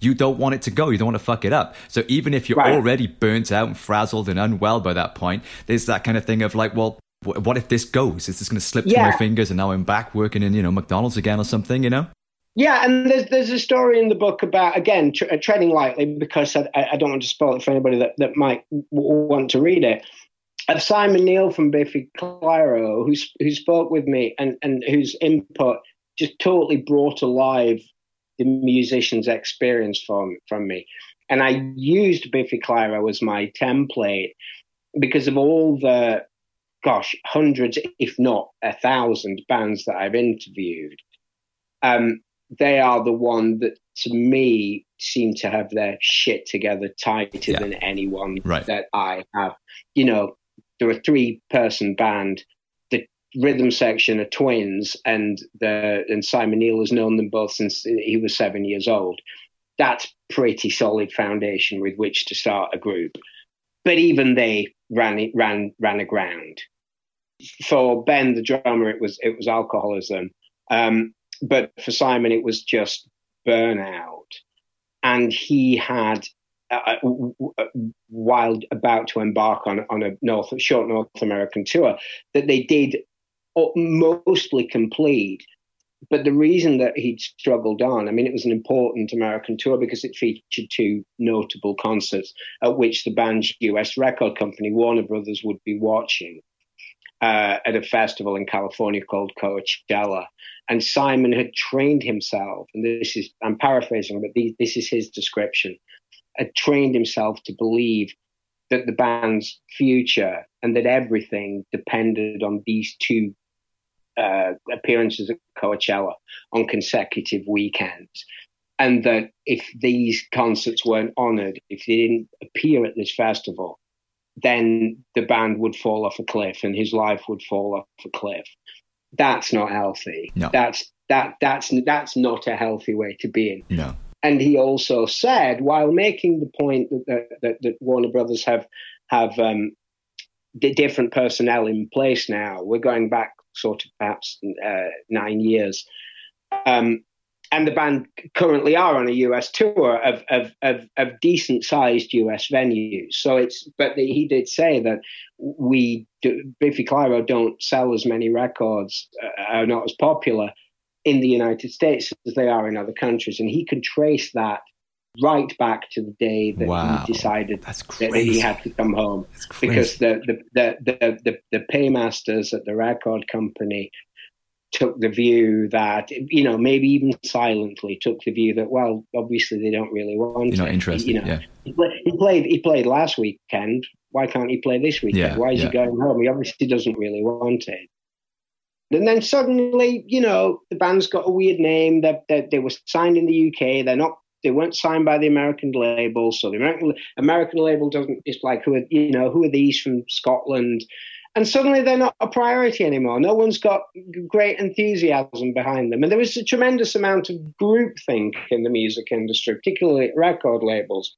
A: you don't want it to go. You don't want to fuck it up. So even if you're right. already burnt out and frazzled and unwell by that point, there's that kind of thing of like, well, what if this goes? Is this going to slip yeah. through my fingers and now I'm back working in, you know, McDonald's again or something, you know?
B: Yeah, and there's there's a story in the book about again tre- uh, treading lightly because I, I, don't want to spoil it for anybody that, that might w- want to read it. Of Simon Neil from Biffy Clyro, who who spoke with me and and whose input just totally brought alive the musician's experience from from me. And I used Biffy Clyro as my template because of all the gosh, hundreds, if not a thousand bands that I've interviewed. Um, they are the one that to me seem to have their shit together tighter yeah. than anyone
A: right.
B: that I have. You know, they're a three person band rhythm section are twins, and the and Simon Neil has known them both since he was seven years old. That's pretty solid foundation with which to start a group. But even they ran ran ran aground. For Ben, the drummer, it was it was alcoholism. Um, but for Simon, it was just burnout, and he had uh, uh, while about to embark on on a North short North American tour that they did mostly complete. But the reason that he'd struggled on, I mean, it was an important American tour because it featured two notable concerts at which the band's US record company, Warner Brothers, would be watching uh, at a festival in California called Coachella. And Simon had trained himself, and this is, I'm paraphrasing, but this is his description, had trained himself to believe that the band's future and that everything depended on these two uh, appearances at Coachella on consecutive weekends. And that if these concerts weren't honored, if they didn't appear at this festival, then the band would fall off a cliff and his life would fall off a cliff. That's not healthy.
A: No.
B: That's that that's that's not a healthy way to be in.
A: No.
B: And he also said, while making the point that that, that Warner Brothers have have um, different personnel in place now, we're going back sort of perhaps uh, nine years. Um, and the band currently are on a US tour of of, of, of decent sized US venues. So it's, but the, he did say that we, do, Biffy Clyro don't sell as many records, uh, are not as popular in the United States as they are in other countries, and he can trace that right back to the day that
A: wow.
B: he decided
A: that
B: he had to come home because the the, the the the the paymasters at the record company took the view that you know maybe even silently took the view that well obviously they don't really want
A: you're not interested
B: you know
A: yeah.
B: he played he played last weekend why can't he play this weekend
A: yeah,
B: why is
A: yeah.
B: he going home he obviously doesn't really want it and then suddenly, you know, the band's got a weird name. That they, they, were signed in the UK. They're not. They weren't signed by the American label. So the American American label doesn't. It's like who are you know who are these from Scotland? And suddenly they're not a priority anymore. No one's got great enthusiasm behind them. And there was a tremendous amount of groupthink in the music industry, particularly at record labels.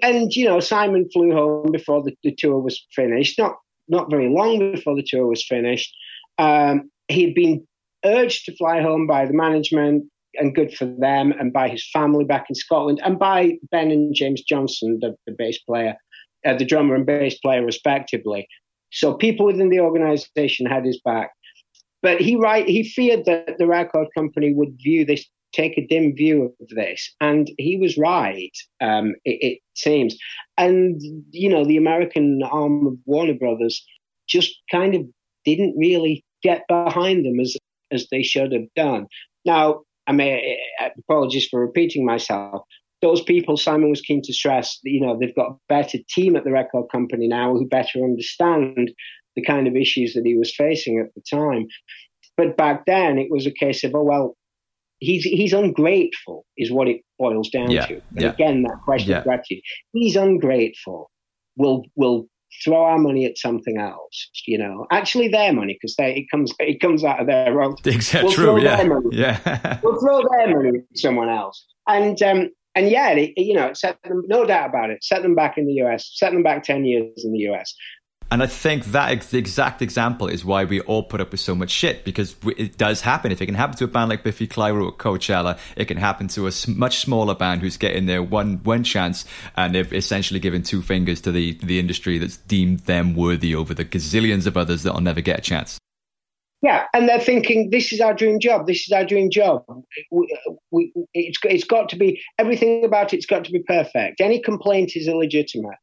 B: And you know, Simon flew home before the, the tour was finished. Not not very long before the tour was finished. Um, he'd been urged to fly home by the management, and good for them, and by his family back in Scotland, and by Ben and James Johnston, the, the bass player, uh, the drummer and bass player, respectively. So people within the organisation had his back. But he right, he feared that the record company would view this, take a dim view of this, and he was right. Um, it, it seems, and you know, the American arm of Warner Brothers just kind of didn't really get behind them as as they should have done. Now, I mean, uh, apologies for repeating myself. Those people, Simon was keen to stress, you know, they've got a better team at the record company now who better understand the kind of issues that he was facing at the time. But back then, it was a case of, oh well, he's he's ungrateful, is what it boils down
A: yeah,
B: to.
A: yeah.
B: again, that question
A: yeah.
B: of gratitude. He's ungrateful. Will will throw our money at something else. You know, actually their money because they it comes it comes out of their own. <laughs>
A: Exactly we'll true. Yeah, yeah.
B: we'll throw their money at someone else, and um, and yeah, it, you know, set them no doubt about it. Set them back in the US. Set them back ten years in the US.
A: And I think that the exact example is why we all put up with so much shit because it does happen. If it can happen to a band like Biffy Clyro or Coachella, it can happen to a much smaller band who's getting their one one chance and they've essentially given two fingers to the the industry that's deemed them worthy over the gazillions of others that'll never get a chance.
B: Yeah, and they're thinking this is our dream job. This is our dream job. We, we, it's it's got to be everything about it's got to be perfect. Any complaint is illegitimate.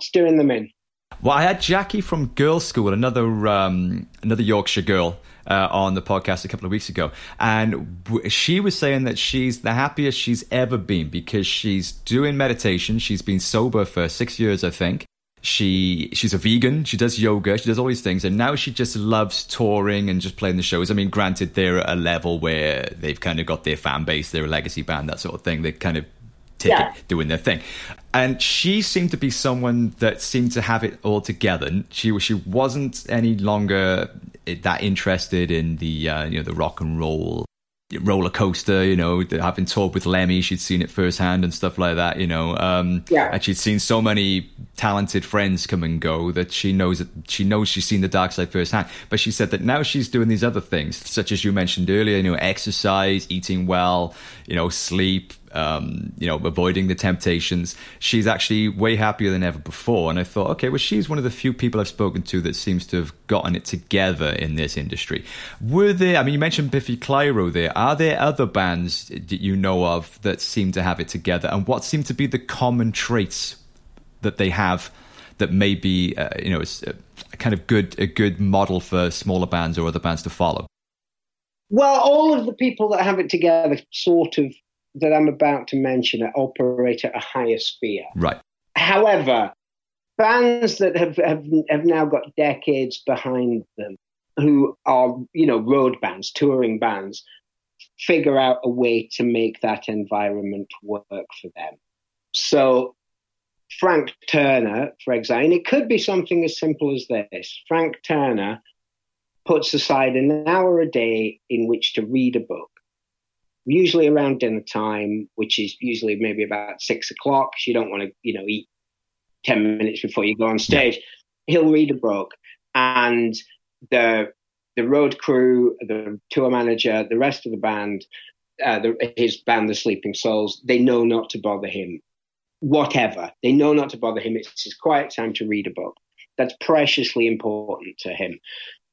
B: Steering them in.
A: Well, I had Jackie from Girlschool, another um, another Yorkshire girl, uh, on the podcast a couple of weeks ago, and w- she was saying that she's the happiest she's ever been because she's doing meditation. She's been sober for six years, I think. She she's a vegan. She does yoga. She does all these things, and now she just loves touring and just playing the shows. I mean, granted, they're at a level where they've kind of got their fan base. They're a legacy band, that sort of thing. They're kind of ticket yeah. doing their thing. And she seemed to be someone that seemed to have it all together. She she wasn't any longer that interested in the uh, you know the rock and roll roller coaster, you know, having toured with Lemmy, she'd seen it firsthand and stuff like that, you know. Um,
B: yeah.
A: And she'd seen so many talented friends come and go that she knows that she knows she's seen the dark side firsthand. But she said that now she's doing these other things, such as you mentioned earlier, you know, exercise, eating well, you know, sleep, um, you know, avoiding the temptations. She's actually way happier than ever before. And I thought, okay, well, she's one of the few people I've spoken to that seems to have gotten it together in this industry. Were there, I mean, you mentioned Biffy Clyro there. Are there other bands that you know of that seem to have it together? And what seem to be the common traits that they have that may be, uh, you know, a kind of good, a good model for smaller bands or other bands to follow?
B: Well, all of the people that have it together sort of that I'm about to mention operate at a higher sphere.
A: Right.
B: However, bands that have, have, have now got decades behind them, who are, you know, road bands, touring bands, figure out a way to make that environment work for them. So Frank Turner, for example, and it could be something as simple as this. Frank Turner puts aside an hour a day in which to read a book usually around dinner time, which is usually maybe about six o'clock. You don't want to, you know, eat 10 minutes before you go on stage. Yeah. He'll read a book and the, the road crew, the tour manager, the rest of the band, uh, the, his band, The Sleeping Souls, they know not to bother him. Whatever. They know not to bother him. It's his quiet time to read a book. That's preciously important to him.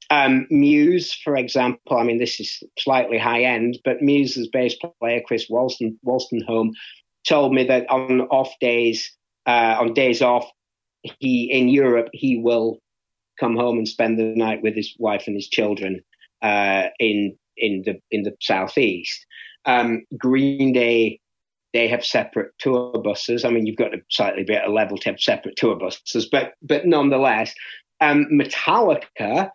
B: Um, Muse, for example, I mean, this is slightly high end, but Muse's bass player, Chris Walston, Wolstenholme, told me that on off days, uh, on days off, he in Europe, he will come home and spend the night with his wife and his children uh, in in the in the southeast. Um, Green Day, they have separate tour buses. I mean, you've got to slightly be at a level to have separate tour buses, but but nonetheless, um, Metallica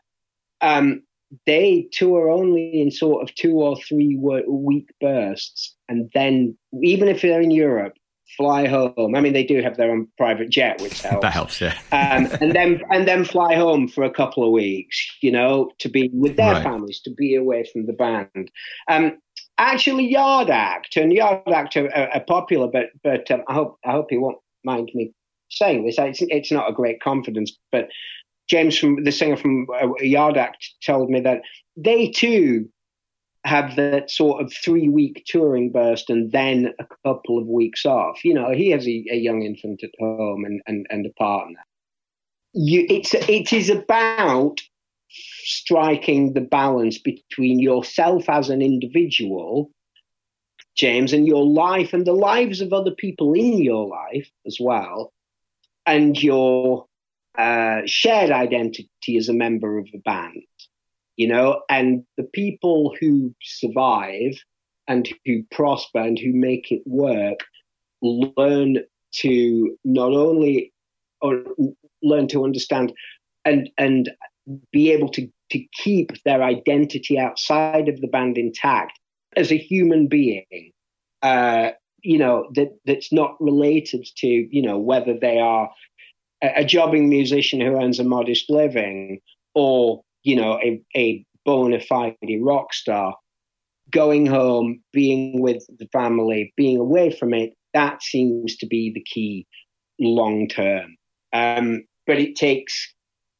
B: um, they tour only in sort of two or three week bursts, and then even if they're in Europe, fly home. I mean, they do have their own private jet, which <laughs> helps.
A: that helps, yeah.
B: um, and then and then fly home for a couple of weeks, you know, to be with their right. families, to be away from the band. Um, actually, Yard Act and Yard Act are, are, are popular, but but um, I hope I hope he won't mind me saying this. It's, it's not a great confidence, but James from the singer from uh, Yard Act told me that they too have that sort of three week touring burst and then a couple of weeks off. You know, he has a, a young infant at home and, and, and a partner. You, it's it is about striking the balance between yourself as an individual, James, and your life and the lives of other people in your life as well, and your uh, shared identity as a member of a band, you know, and the people who survive and who prosper and who make it work learn to not only or learn to understand and and be able to to keep their identity outside of the band intact as a human being uh, you know that that's not related to you know whether they are a, jobbing musician who earns a modest living, or you know, a, a bona fide rock star, going home, being with the family, being away from it, that seems to be the key long term. Um, but it takes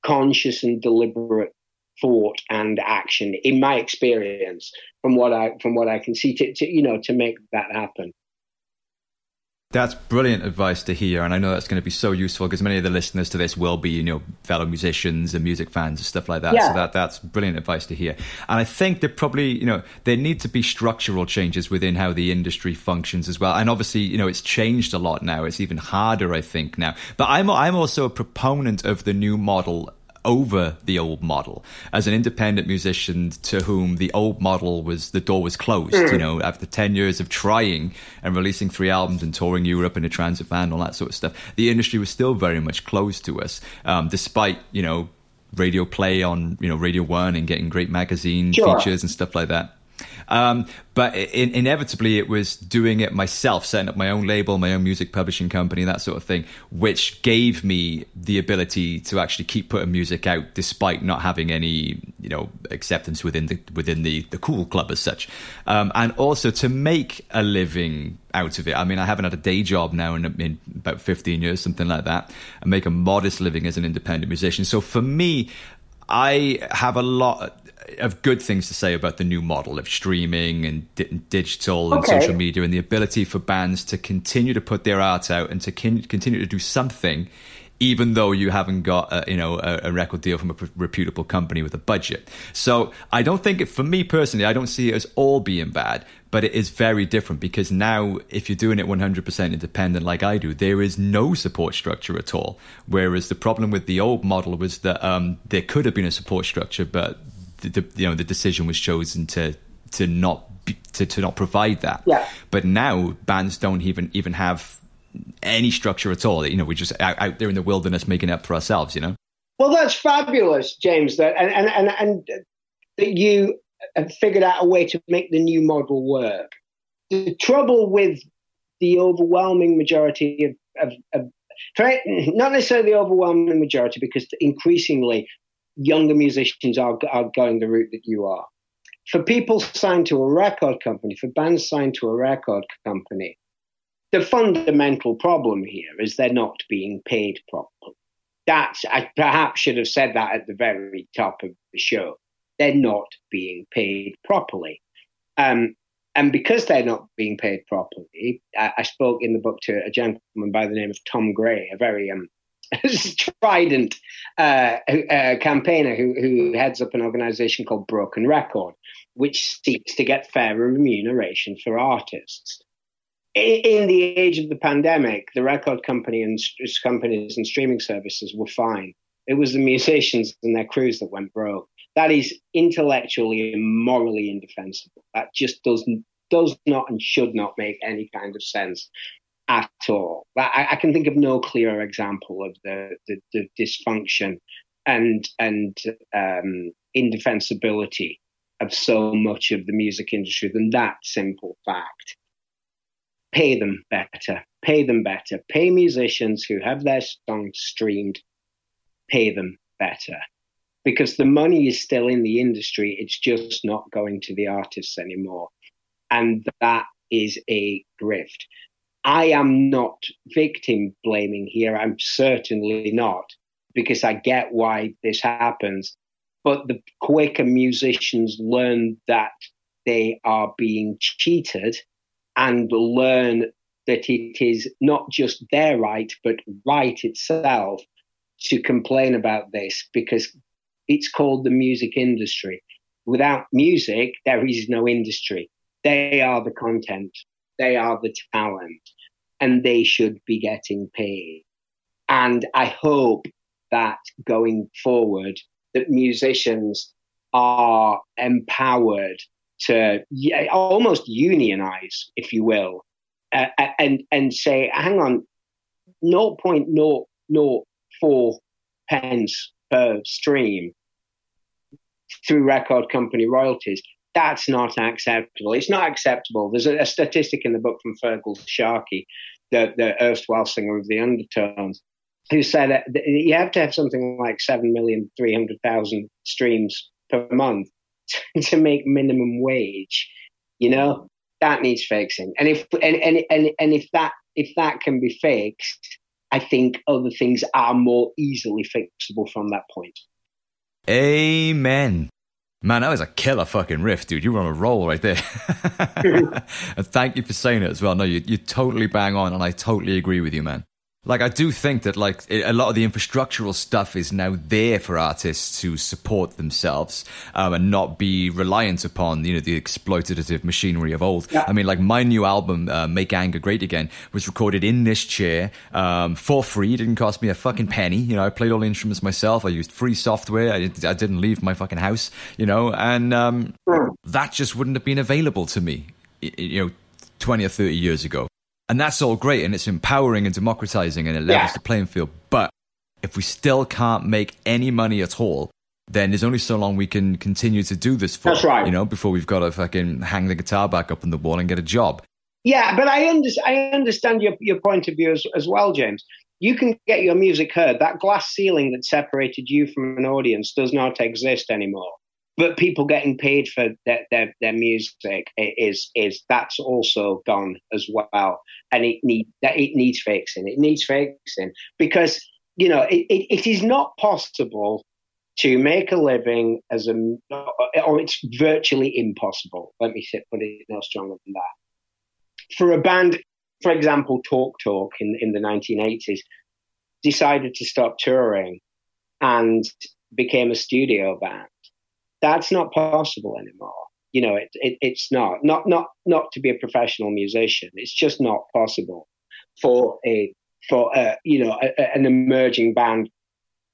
B: conscious and deliberate thought and action, in my experience, from what I from what I can see, to, to you know to make that happen.
A: That's brilliant advice to hear, and I know that's going to be so useful because many of the listeners to this will be, you know, fellow musicians and music fans and stuff like that.
B: Yeah.
A: So that that's brilliant advice to hear. And I think that probably, you know, there need to be structural changes within how the industry functions as well. And obviously, you know, it's changed a lot now. It's even harder, I think, now. But I'm I'm also a proponent of the new model over the old model as an independent musician to whom the old model was the door was closed mm. you know after 10 years of trying and releasing three albums and touring europe in a transit van all that sort of stuff the industry was still very much closed to us um, despite you know radio play on you know radio one and getting great magazine sure. features and stuff like that Um, but in, inevitably, it was doing it myself, setting up my own label, my own music publishing company, that sort of thing, which gave me the ability to actually keep putting music out despite not having any, you know, acceptance within the within the the cool club as such, um, and also to make a living out of it. I mean, I haven't had a day job now in, in about fifteen years, something like that, and make a modest living as an independent musician. So for me, I have a lot of good things to say about the new model of streaming and di- digital and okay. social media and the ability for bands to continue to put their art out and to kin- continue to do something even though you haven't got a, you know a, a, record deal from a reputable company with a budget. So I don't think it, for me personally, I don't see it as all being bad, but it is very different because now if you're doing it 100% independent like I do, there is no support structure at all. Whereas the problem with the old model was that um, there could have been a support structure, but the, the, you know the decision was chosen to to not be, to, to not provide that.
B: Yeah.
A: But now bands don't even even have any structure at all. You know, we're just out, out there in the wilderness making it up for ourselves. You know.
B: Well, that's fabulous, James. That and and and, and that you have figured out a way to make the new model work. The trouble with the overwhelming majority of, of, of not necessarily the overwhelming majority, because increasingly younger musicians are, are going the route that you are. For people signed to a record company, for bands signed to a record company, the fundamental problem here is they're not being paid properly. That's, I perhaps should have said that at the very top of the show. They're not being paid properly. Um, and because they're not being paid properly, I, I, spoke in the book to a gentleman by the name of Tom Gray, a very um, <laughs> strident uh, uh, campaigner who, who heads up an organization called Broken Record, which seeks to get fairer remuneration for artists. In, the age of the pandemic, the record company and companies and streaming services were fine. It was the musicians and their crews that went broke. That is intellectually and morally indefensible. That just does does not and should not make any kind of sense at all. I, I, can think of no clearer example of the, the, the dysfunction and and um, indefensibility of so much of the music industry than that simple fact. Pay them better. Pay them better. Pay musicians who have their songs streamed. Pay them better. Because the money is still in the industry, it's just not going to the artists anymore. And that is a grift. I am not victim blaming here. I'm certainly not, because I get why this happens. But the quicker musicians learn that they are being cheated and learn that it is not just their right, but right itself to complain about this because it's called the music industry. Without music, there is no industry. They are the content they are the talent and they should be getting paid. And I hope that going forward, that musicians are empowered to almost unionize, if you will, uh, and and say, hang on, 0.004 pence per stream through record company royalties that's not acceptable. It's not acceptable. There's a, a statistic in the book from Feargal Sharkey, the, the erstwhile singer of the Undertones, who said that you have to have something like 7,300,000 streams per month <laughs> to make minimum wage. You know, that needs fixing. And if, and, and, and, and if that, if that can be fixed, I think other things are more easily fixable from that point.
A: Amen. Man, that was a killer fucking riff, dude. You were on a roll right there. and <laughs> <laughs> thank you for saying it as well. No, you, you totally bang on, and I totally agree with you, man like I do think that like a lot of the infrastructural stuff is now there for artists to support themselves um, and not be reliant upon you know the exploitative machinery of old. Yeah. I mean, like my new album, uh, "Make Anger Great Again," was recorded in this chair um, for free. It didn't cost me a fucking penny. You know, I played all the instruments myself. I used free software. I, I didn't leave my fucking house. You know, and um, mm. that just wouldn't have been available to me. You know, twenty or thirty years ago. And that's all great and it's empowering and democratizing and it levels yeah. the playing field. But if we still can't make any money at all then there's only so long we can continue to do this for.
B: That's right.
A: You know, before we've got to fucking hang the guitar back up on the wall and get a job.
B: Yeah, but I, under, I understand your, your point of view as, as well, James. You can get your music heard. That glass ceiling that separated you from an audience does not exist anymore. But people getting paid for their, their, their music is is that's also gone as well, and it need that it needs fixing. It needs fixing because you know it, it, it is not possible to make a living as a, or it's virtually impossible. Let me put it no stronger than that. For a band, for example, Talk Talk in, in the 1980s, decided to stop touring and became a studio band. That's not possible anymore. You know, it, it, it's not not not not to be a professional musician. It's just not possible for a for a, you know a, an emerging band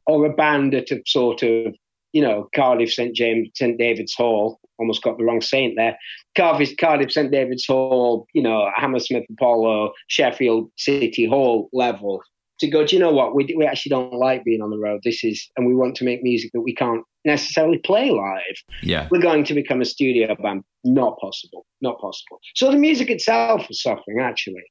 B: or a band at a sort of, you know, Cardiff St James St David's Hall. Almost got the wrong saint there. Cardiff, Cardiff St David's Hall, you know, Hammersmith Apollo, Sheffield City Hall level. To go, do you know what? We we actually don't like being on the road. This is, and we want to make music that we can't necessarily play live.
A: Yeah,
B: we're going to become a studio band. Not possible. Not possible. So the music itself is suffering, actually.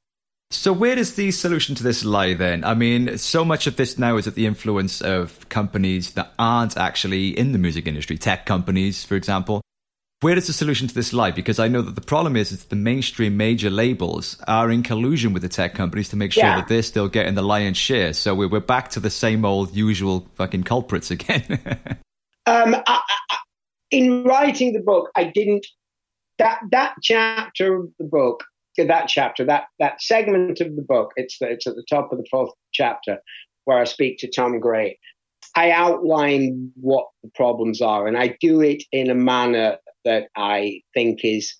A: So where does the solution to this lie then? I mean, so much of this now is at the influence of companies that aren't actually in the music industry, tech companies, for example. Where does the solution to this lie? Because I know that the problem is that the mainstream major labels are in collusion with the tech companies to make sure
B: yeah.
A: that they're still getting the lion's share. So we're, we're back to the same old usual fucking culprits again. <laughs>
B: um, I, I, in writing the book, I didn't that that chapter of the book that chapter, that that segment of the book, it's the, it's at the top of the fourth chapter where I speak to Tom Gray. I outline what the problems are, and I do it in a manner that I think is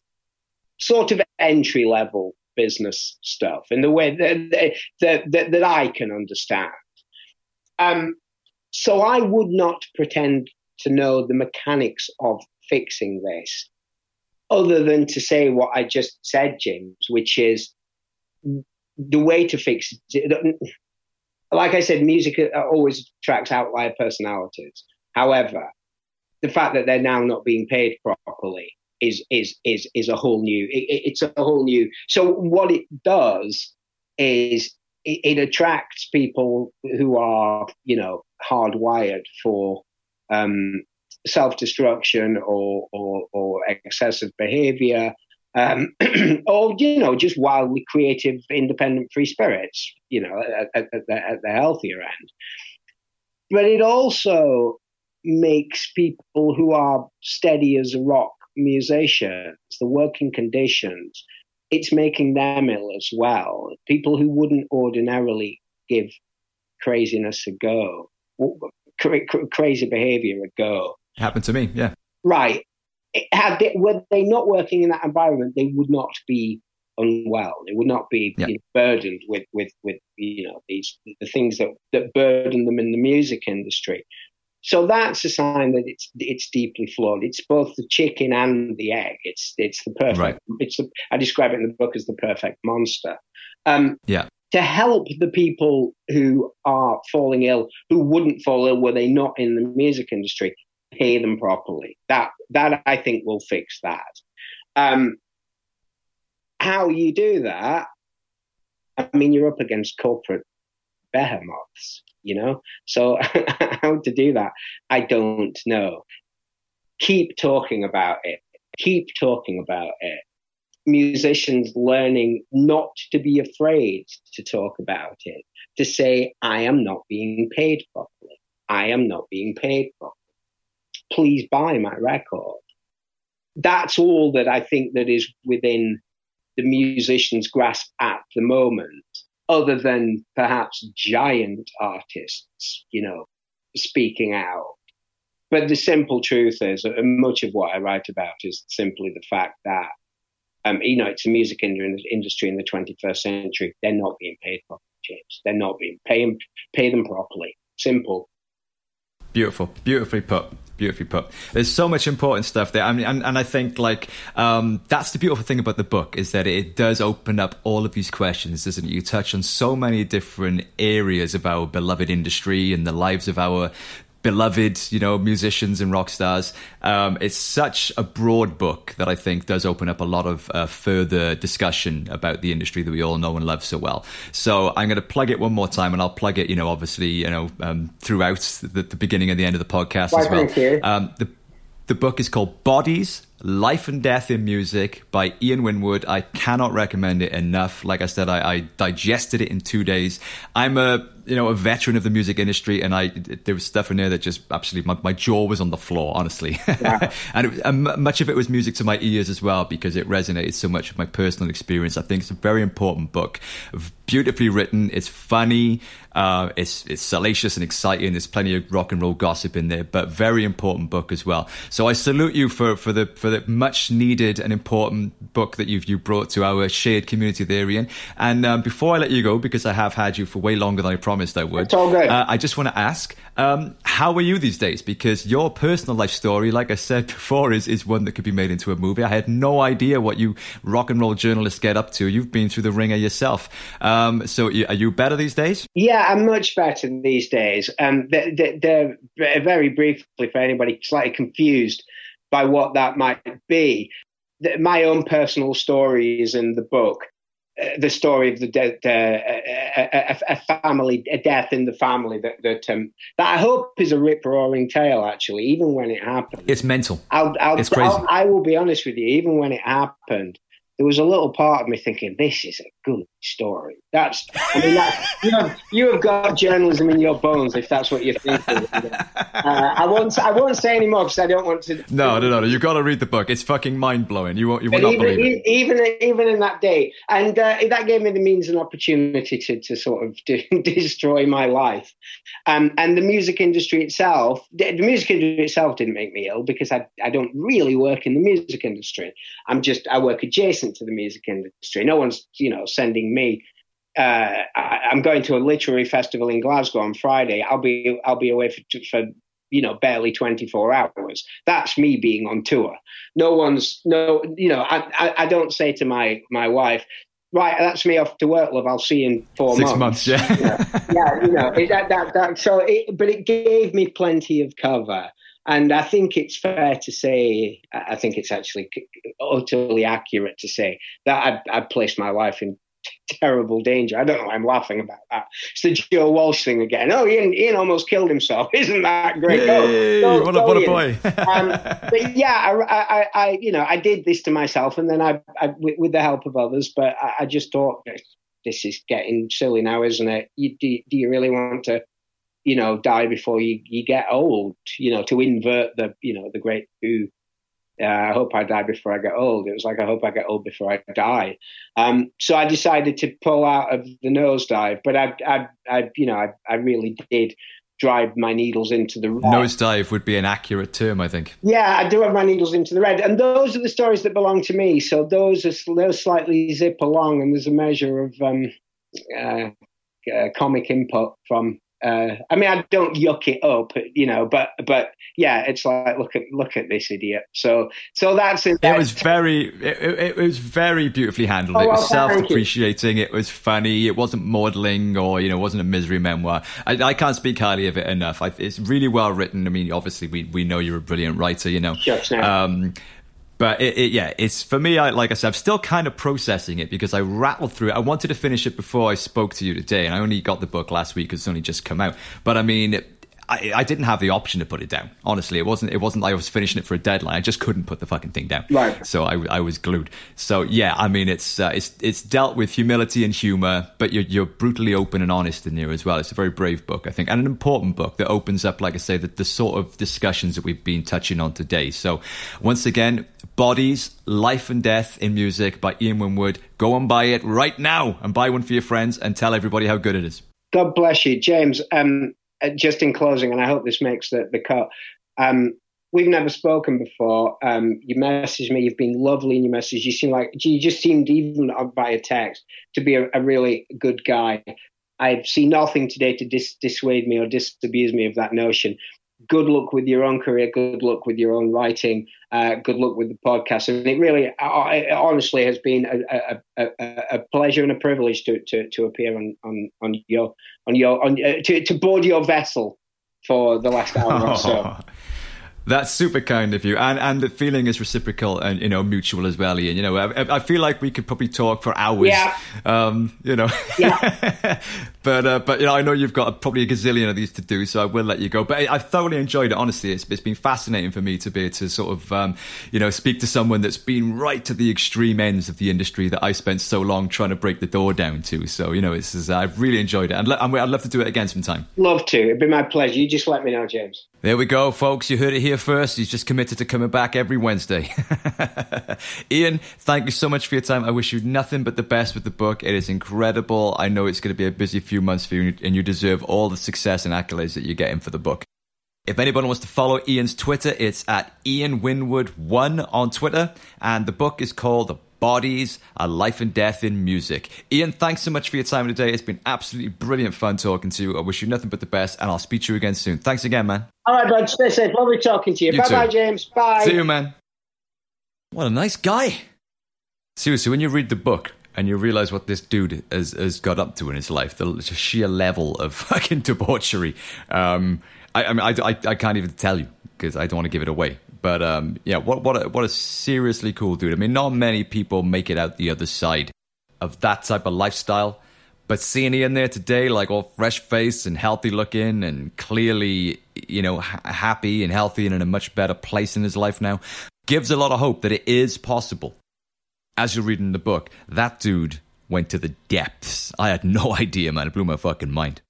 B: sort of entry level business stuff in the way that that, that, that I can understand. Um, so I would not pretend to know the mechanics of fixing this other than to say what I just said, James, which is the way to fix it. Like I said, music always attracts outlier personalities. However, the fact that they're now not being paid properly is is is is a whole new. It, it's a whole new. So what it does is it, it attracts people who are you know hardwired for um, self-destruction or, or, or excessive behavior, um, <clears throat> or you know, just wildly creative, independent, free spirits. You know, at, at, the, at the healthier end. But it also makes people who are steady as a rock musicians, the working conditions, it's making them ill as well. People who wouldn't ordinarily give craziness a go, crazy behavior a go,
A: Happened to me, yeah.
B: Right. Had they, were they not working in that environment, they would not be unwell. They would not be yeah. you know, burdened with, with, with you know these the things that, that burden them in the music industry. So that's a sign that it's it's deeply flawed. It's both the chicken and the egg. It's it's the perfect. Right. It's the, I describe it in the book as the perfect monster. Um,
A: yeah.
B: To help the people who are falling ill, who wouldn't fall ill were they not in the music industry, pay them properly. That that I think will fix that. Um, how you do that? I mean, you're up against corporate behemoths, you know. So <laughs> how to do that? I don't know. Keep talking about it. Keep talking about it. Musicians learning not to be afraid to talk about it, to say, I am not being paid properly. I am not being paid properly please buy my record. That's all that I think that is within the musician's grasp at the moment, other than perhaps giant artists, you know, speaking out. But the simple truth is, uh, much of what I write about is simply the fact that, um, you know, it's a music industry in the 21st century. They're not being paid properly, James. They're not being paid, pay them properly. Simple.
A: Beautiful, beautifully put beautifully put. There's so much important stuff there. I mean, and, and I think like um, that's the beautiful thing about the book is that it does open up all of these questions, doesn't it? You touch on so many different areas of our beloved industry and the lives of our beloved, you know, musicians and rock stars. Um, it's such a broad book that I think does open up a lot of uh, further discussion about the industry that we all know and love so well. So I'm going to plug it one more time, and I'll plug it, you know, obviously, you know, um, throughout the, the, beginning and the end of the podcast
B: Why,
A: as well.
B: Thank you.
A: Um, the the book is called Bodies Life and Death in Music by Ian Winwood. I cannot recommend it enough. Like I said, I, I digested it in two days. I'm a you know a veteran of the music industry, and I there was stuff in there that just absolutely my, my jaw was on the floor, honestly. <laughs> Yeah. and, it, and much of it was music to my ears as well because it resonated so much with my personal experience. I think it's a very important book, beautifully written. It's funny. Uh, it's it's salacious and exciting. There's plenty of rock and roll gossip in there, but very important book as well. So I salute you for, for the for the much needed and important book that you've you brought to our shared community there, Ian. And um, before I let you go, because I have had you for way longer than I promised I would,
B: it's all good.
A: Uh, I just want to ask, um, how are you these days? Because your personal life story, like I said <laughs> before, is is one that could be made into a movie. I had no idea what you rock and roll journalists get up to. You've been through the ringer yourself. Um, so are you better these days?
B: Yeah, I'm much better these days. Um, they're, they're very briefly for anybody slightly confused by what that might be. My own personal story is in the book. Uh, the story of the death, uh, a, a, a, family, a death in the family that that, um, that I hope is a rip roaring tale. Actually, even when it happened,
A: it's mental.
B: I'll, I'll,
A: it's crazy.
B: I'll, I will be honest with you. Even when it happened, there was a little part of me thinking, this is a good story. That's, I mean, that, <laughs> you, know, you have got journalism in your bones if that's what you're thinking. Uh, I won't, I won't say any more because I don't want to.
A: No, no, no, no. You've got to read the book. It's fucking mind blowing. You won't, you will not
B: even,
A: believe it.
B: Even, even in that day. And uh, that gave me the means and opportunity to, to sort of <laughs> destroy my life. Um, and the music industry itself, the, the music industry itself didn't make me ill because I, I don't really work in the music industry. I'm just, I work adjacent to the music industry. No one's, you know, sending me. Uh, I, am going to a literary festival in Glasgow on Friday. I'll be I'll be away for, for you know barely 24 hours. That's me being on tour. No one's no you know I, I, I don't say to my my wife. Right, that's me off to work, love. I'll see you in four
A: Six
B: months.
A: months, yeah,
B: yeah, you know it, that, that, that. So, it, but it gave me plenty of cover. And I think it's fair to say, I think it's actually utterly accurate to say that I, I placed my life in <laughs> terrible danger. I don't know why I'm laughing about that. It's the Joe Walsh thing again. Oh, Ian, Ian almost killed himself. <laughs> Isn't that great?
A: Yay, go, go, what, a, what a boy.
B: um, <laughs> but yeah, I, I, I, you know, I did this to myself and then I, I with, with, the help of others, but I, I, just thought, this is getting silly now, isn't it? You, do, do you really want to you know, die before you, you get old, you know, to invert the, you know, the great who, uh, I hope I die before I get old. It was like, I hope I get old before I die. Um, so I decided to pull out of the nosedive, but I, I, I you know, I, I really did drive my needles into the red.
A: Nosedive would be an accurate term, I think.
B: Yeah, I do have my needles into the red, and those are the stories that belong to me. So those are those slightly zip along, and there's a measure of um, uh, uh, comic input from uh, I mean, I don't yuck it up, you know, but but yeah, it's like look at look at this idiot. So so that's
A: it. It was very it, it was very beautifully handled. Oh, it was well, self depreciating. It was funny. It wasn't maudling or you know, it wasn't a misery memoir. I, I can't speak highly of it enough. I, it's really well written. I mean, obviously we we know you're a brilliant writer. You know,
B: um,
A: but it, it, yeah, it's for me. I, like I said, I'm still kind of processing it because I rattled through it. I wanted to finish it before I spoke to you today, and I only got the book last week because it's only just come out. But I mean, I, I, didn't have the option to put it down. Honestly, it wasn't. It wasn't like I was finishing it for a deadline. I just couldn't put the fucking thing down.
B: Right.
A: So I, I was glued. So yeah, I mean, it's uh, it's it's dealt with humility and humor, but you're you're brutally open and honest in there as well. It's a very brave book, I think, and an important book that opens up, like I say, the, the sort of discussions that we've been touching on today. So once again, bodies, life and death in music by Ian Winwood. Go and buy it right now, and buy one for your friends, and tell everybody how good it is.
B: God bless you, James. Um, uh, just in closing, and I hope this makes the, the cut. Um, we've never spoken before. Um, you messaged me. You've been lovely in your message. You seem like you just seemed even by a text to be a, a really good guy. I see nothing today to dis- dissuade me or disabuse me of that notion good luck with your own career, good luck with your own writing, uh, good luck with the podcast. And it really, it honestly, has been a, a, a, a, pleasure and a privilege to, to, to appear on, on, on your on your on uh, to, to board your vessel for the last hour or so. <laughs>
A: That's super kind of you, and and the feeling is reciprocal and you know mutual as well, Ian. You know, I, I feel like we could probably talk for hours.
B: Yeah.
A: Um, you know.
B: Yeah. <laughs>
A: but uh, but you know, I know you've got probably a gazillion of these to do, so I will let you go. But I, I thoroughly enjoyed it. Honestly, it's, it's been fascinating for me to be able to sort of um, you know speak to someone that's been right to the extreme ends of the industry that I spent so long trying to break the door down to. So you know, it's, it's I've really enjoyed it, and I'd love to do it again sometime.
B: Love to. It'd be my pleasure. You just let me know, James.
A: There we go, folks. You heard it here first. He's just committed to coming back every Wednesday. <laughs> Ian, thank you so much for your time. I wish you nothing but the best with the book. It is incredible. I know it's going to be a busy few months for you, and you deserve all the success and accolades that you're getting for the book. If anybody wants to follow Ian's Twitter, it's at Ian Winwood1 on Twitter, and the book is called The Bodies, A Life and Death in Music. Ian, thanks so much for your time today. It's been absolutely brilliant fun talking to you. I wish you nothing but the best, and I'll speak to you again soon. Thanks again, man.
B: All right, bud. Stay safe. Lovely talking to you.
A: You
B: bye
A: too.
B: bye, James. Bye.
A: See you, man. What a nice guy. Seriously, when you read the book and you realize what this dude has, has got up to in his life, the sheer level of <laughs> fucking debauchery, um, I, I mean, I, I, I can't even tell you because I don't want to give it away. But um, yeah, what what a, what a seriously cool dude. I mean, not many people make it out the other side of that type of lifestyle. But seeing Ian there today, like all fresh faced and healthy looking, and clearly, you know, ha- happy and healthy and in a much better place in his life now, gives a lot of hope that it is possible. As you're reading the book, that dude went to the depths. I had no <laughs> idea, man. It blew my fucking mind.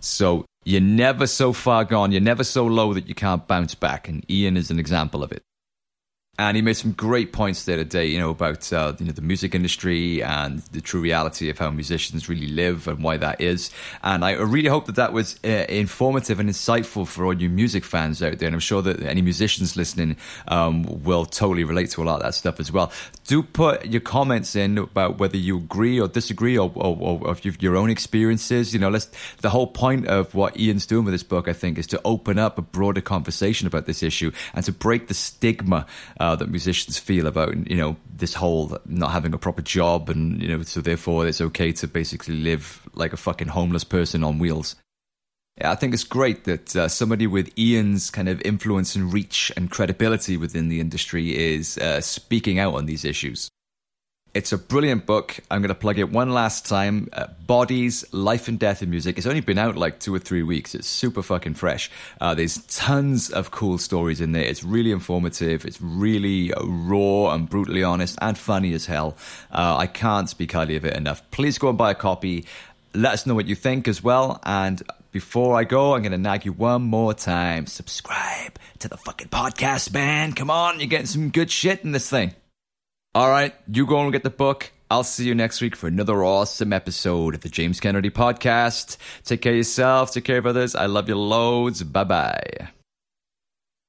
A: So you're never so far gone, you're never so low that you can't bounce back. And Ian is an example of it. And he made some great points there today, you know, about uh, you know the music industry and the true reality of how musicians really live and why that is. And I really hope that that was uh, informative and insightful for all you music fans out there. And I'm sure that any musicians listening um, will totally relate to a lot of that stuff as well. Do put your comments in about whether you agree or disagree, or, or, or if your own experiences. You know, let's. The whole point of what Ian's doing with this book, I think, is to open up a broader conversation about this issue and to break the stigma. Uh, that musicians feel about you know this whole not having a proper job and you know so therefore it's okay to basically live like a fucking homeless person on wheels. Yeah, I think it's great that uh, somebody with Ian's kind of influence and reach and credibility within the industry is uh, speaking out on these issues. It's a brilliant book. I'm going to plug it one last time. Uh, Bodies, Life and Death in Music. It's only been out like two or three weeks. It's super fucking fresh. Uh, there's tons of cool stories in there. It's really informative. It's really raw and brutally honest and funny as hell. Uh, I can't speak highly of it enough. Please go and buy a copy. Let us know what you think as well. And before I go, I'm going to nag you one more time. Subscribe to the fucking podcast, man. Come on, you're getting some good shit in this thing. All right, you go and get the book. I'll see you next week for another awesome episode of the James Kennedy Podcast. Take care of yourself, take care of others. I love you loads. Bye bye.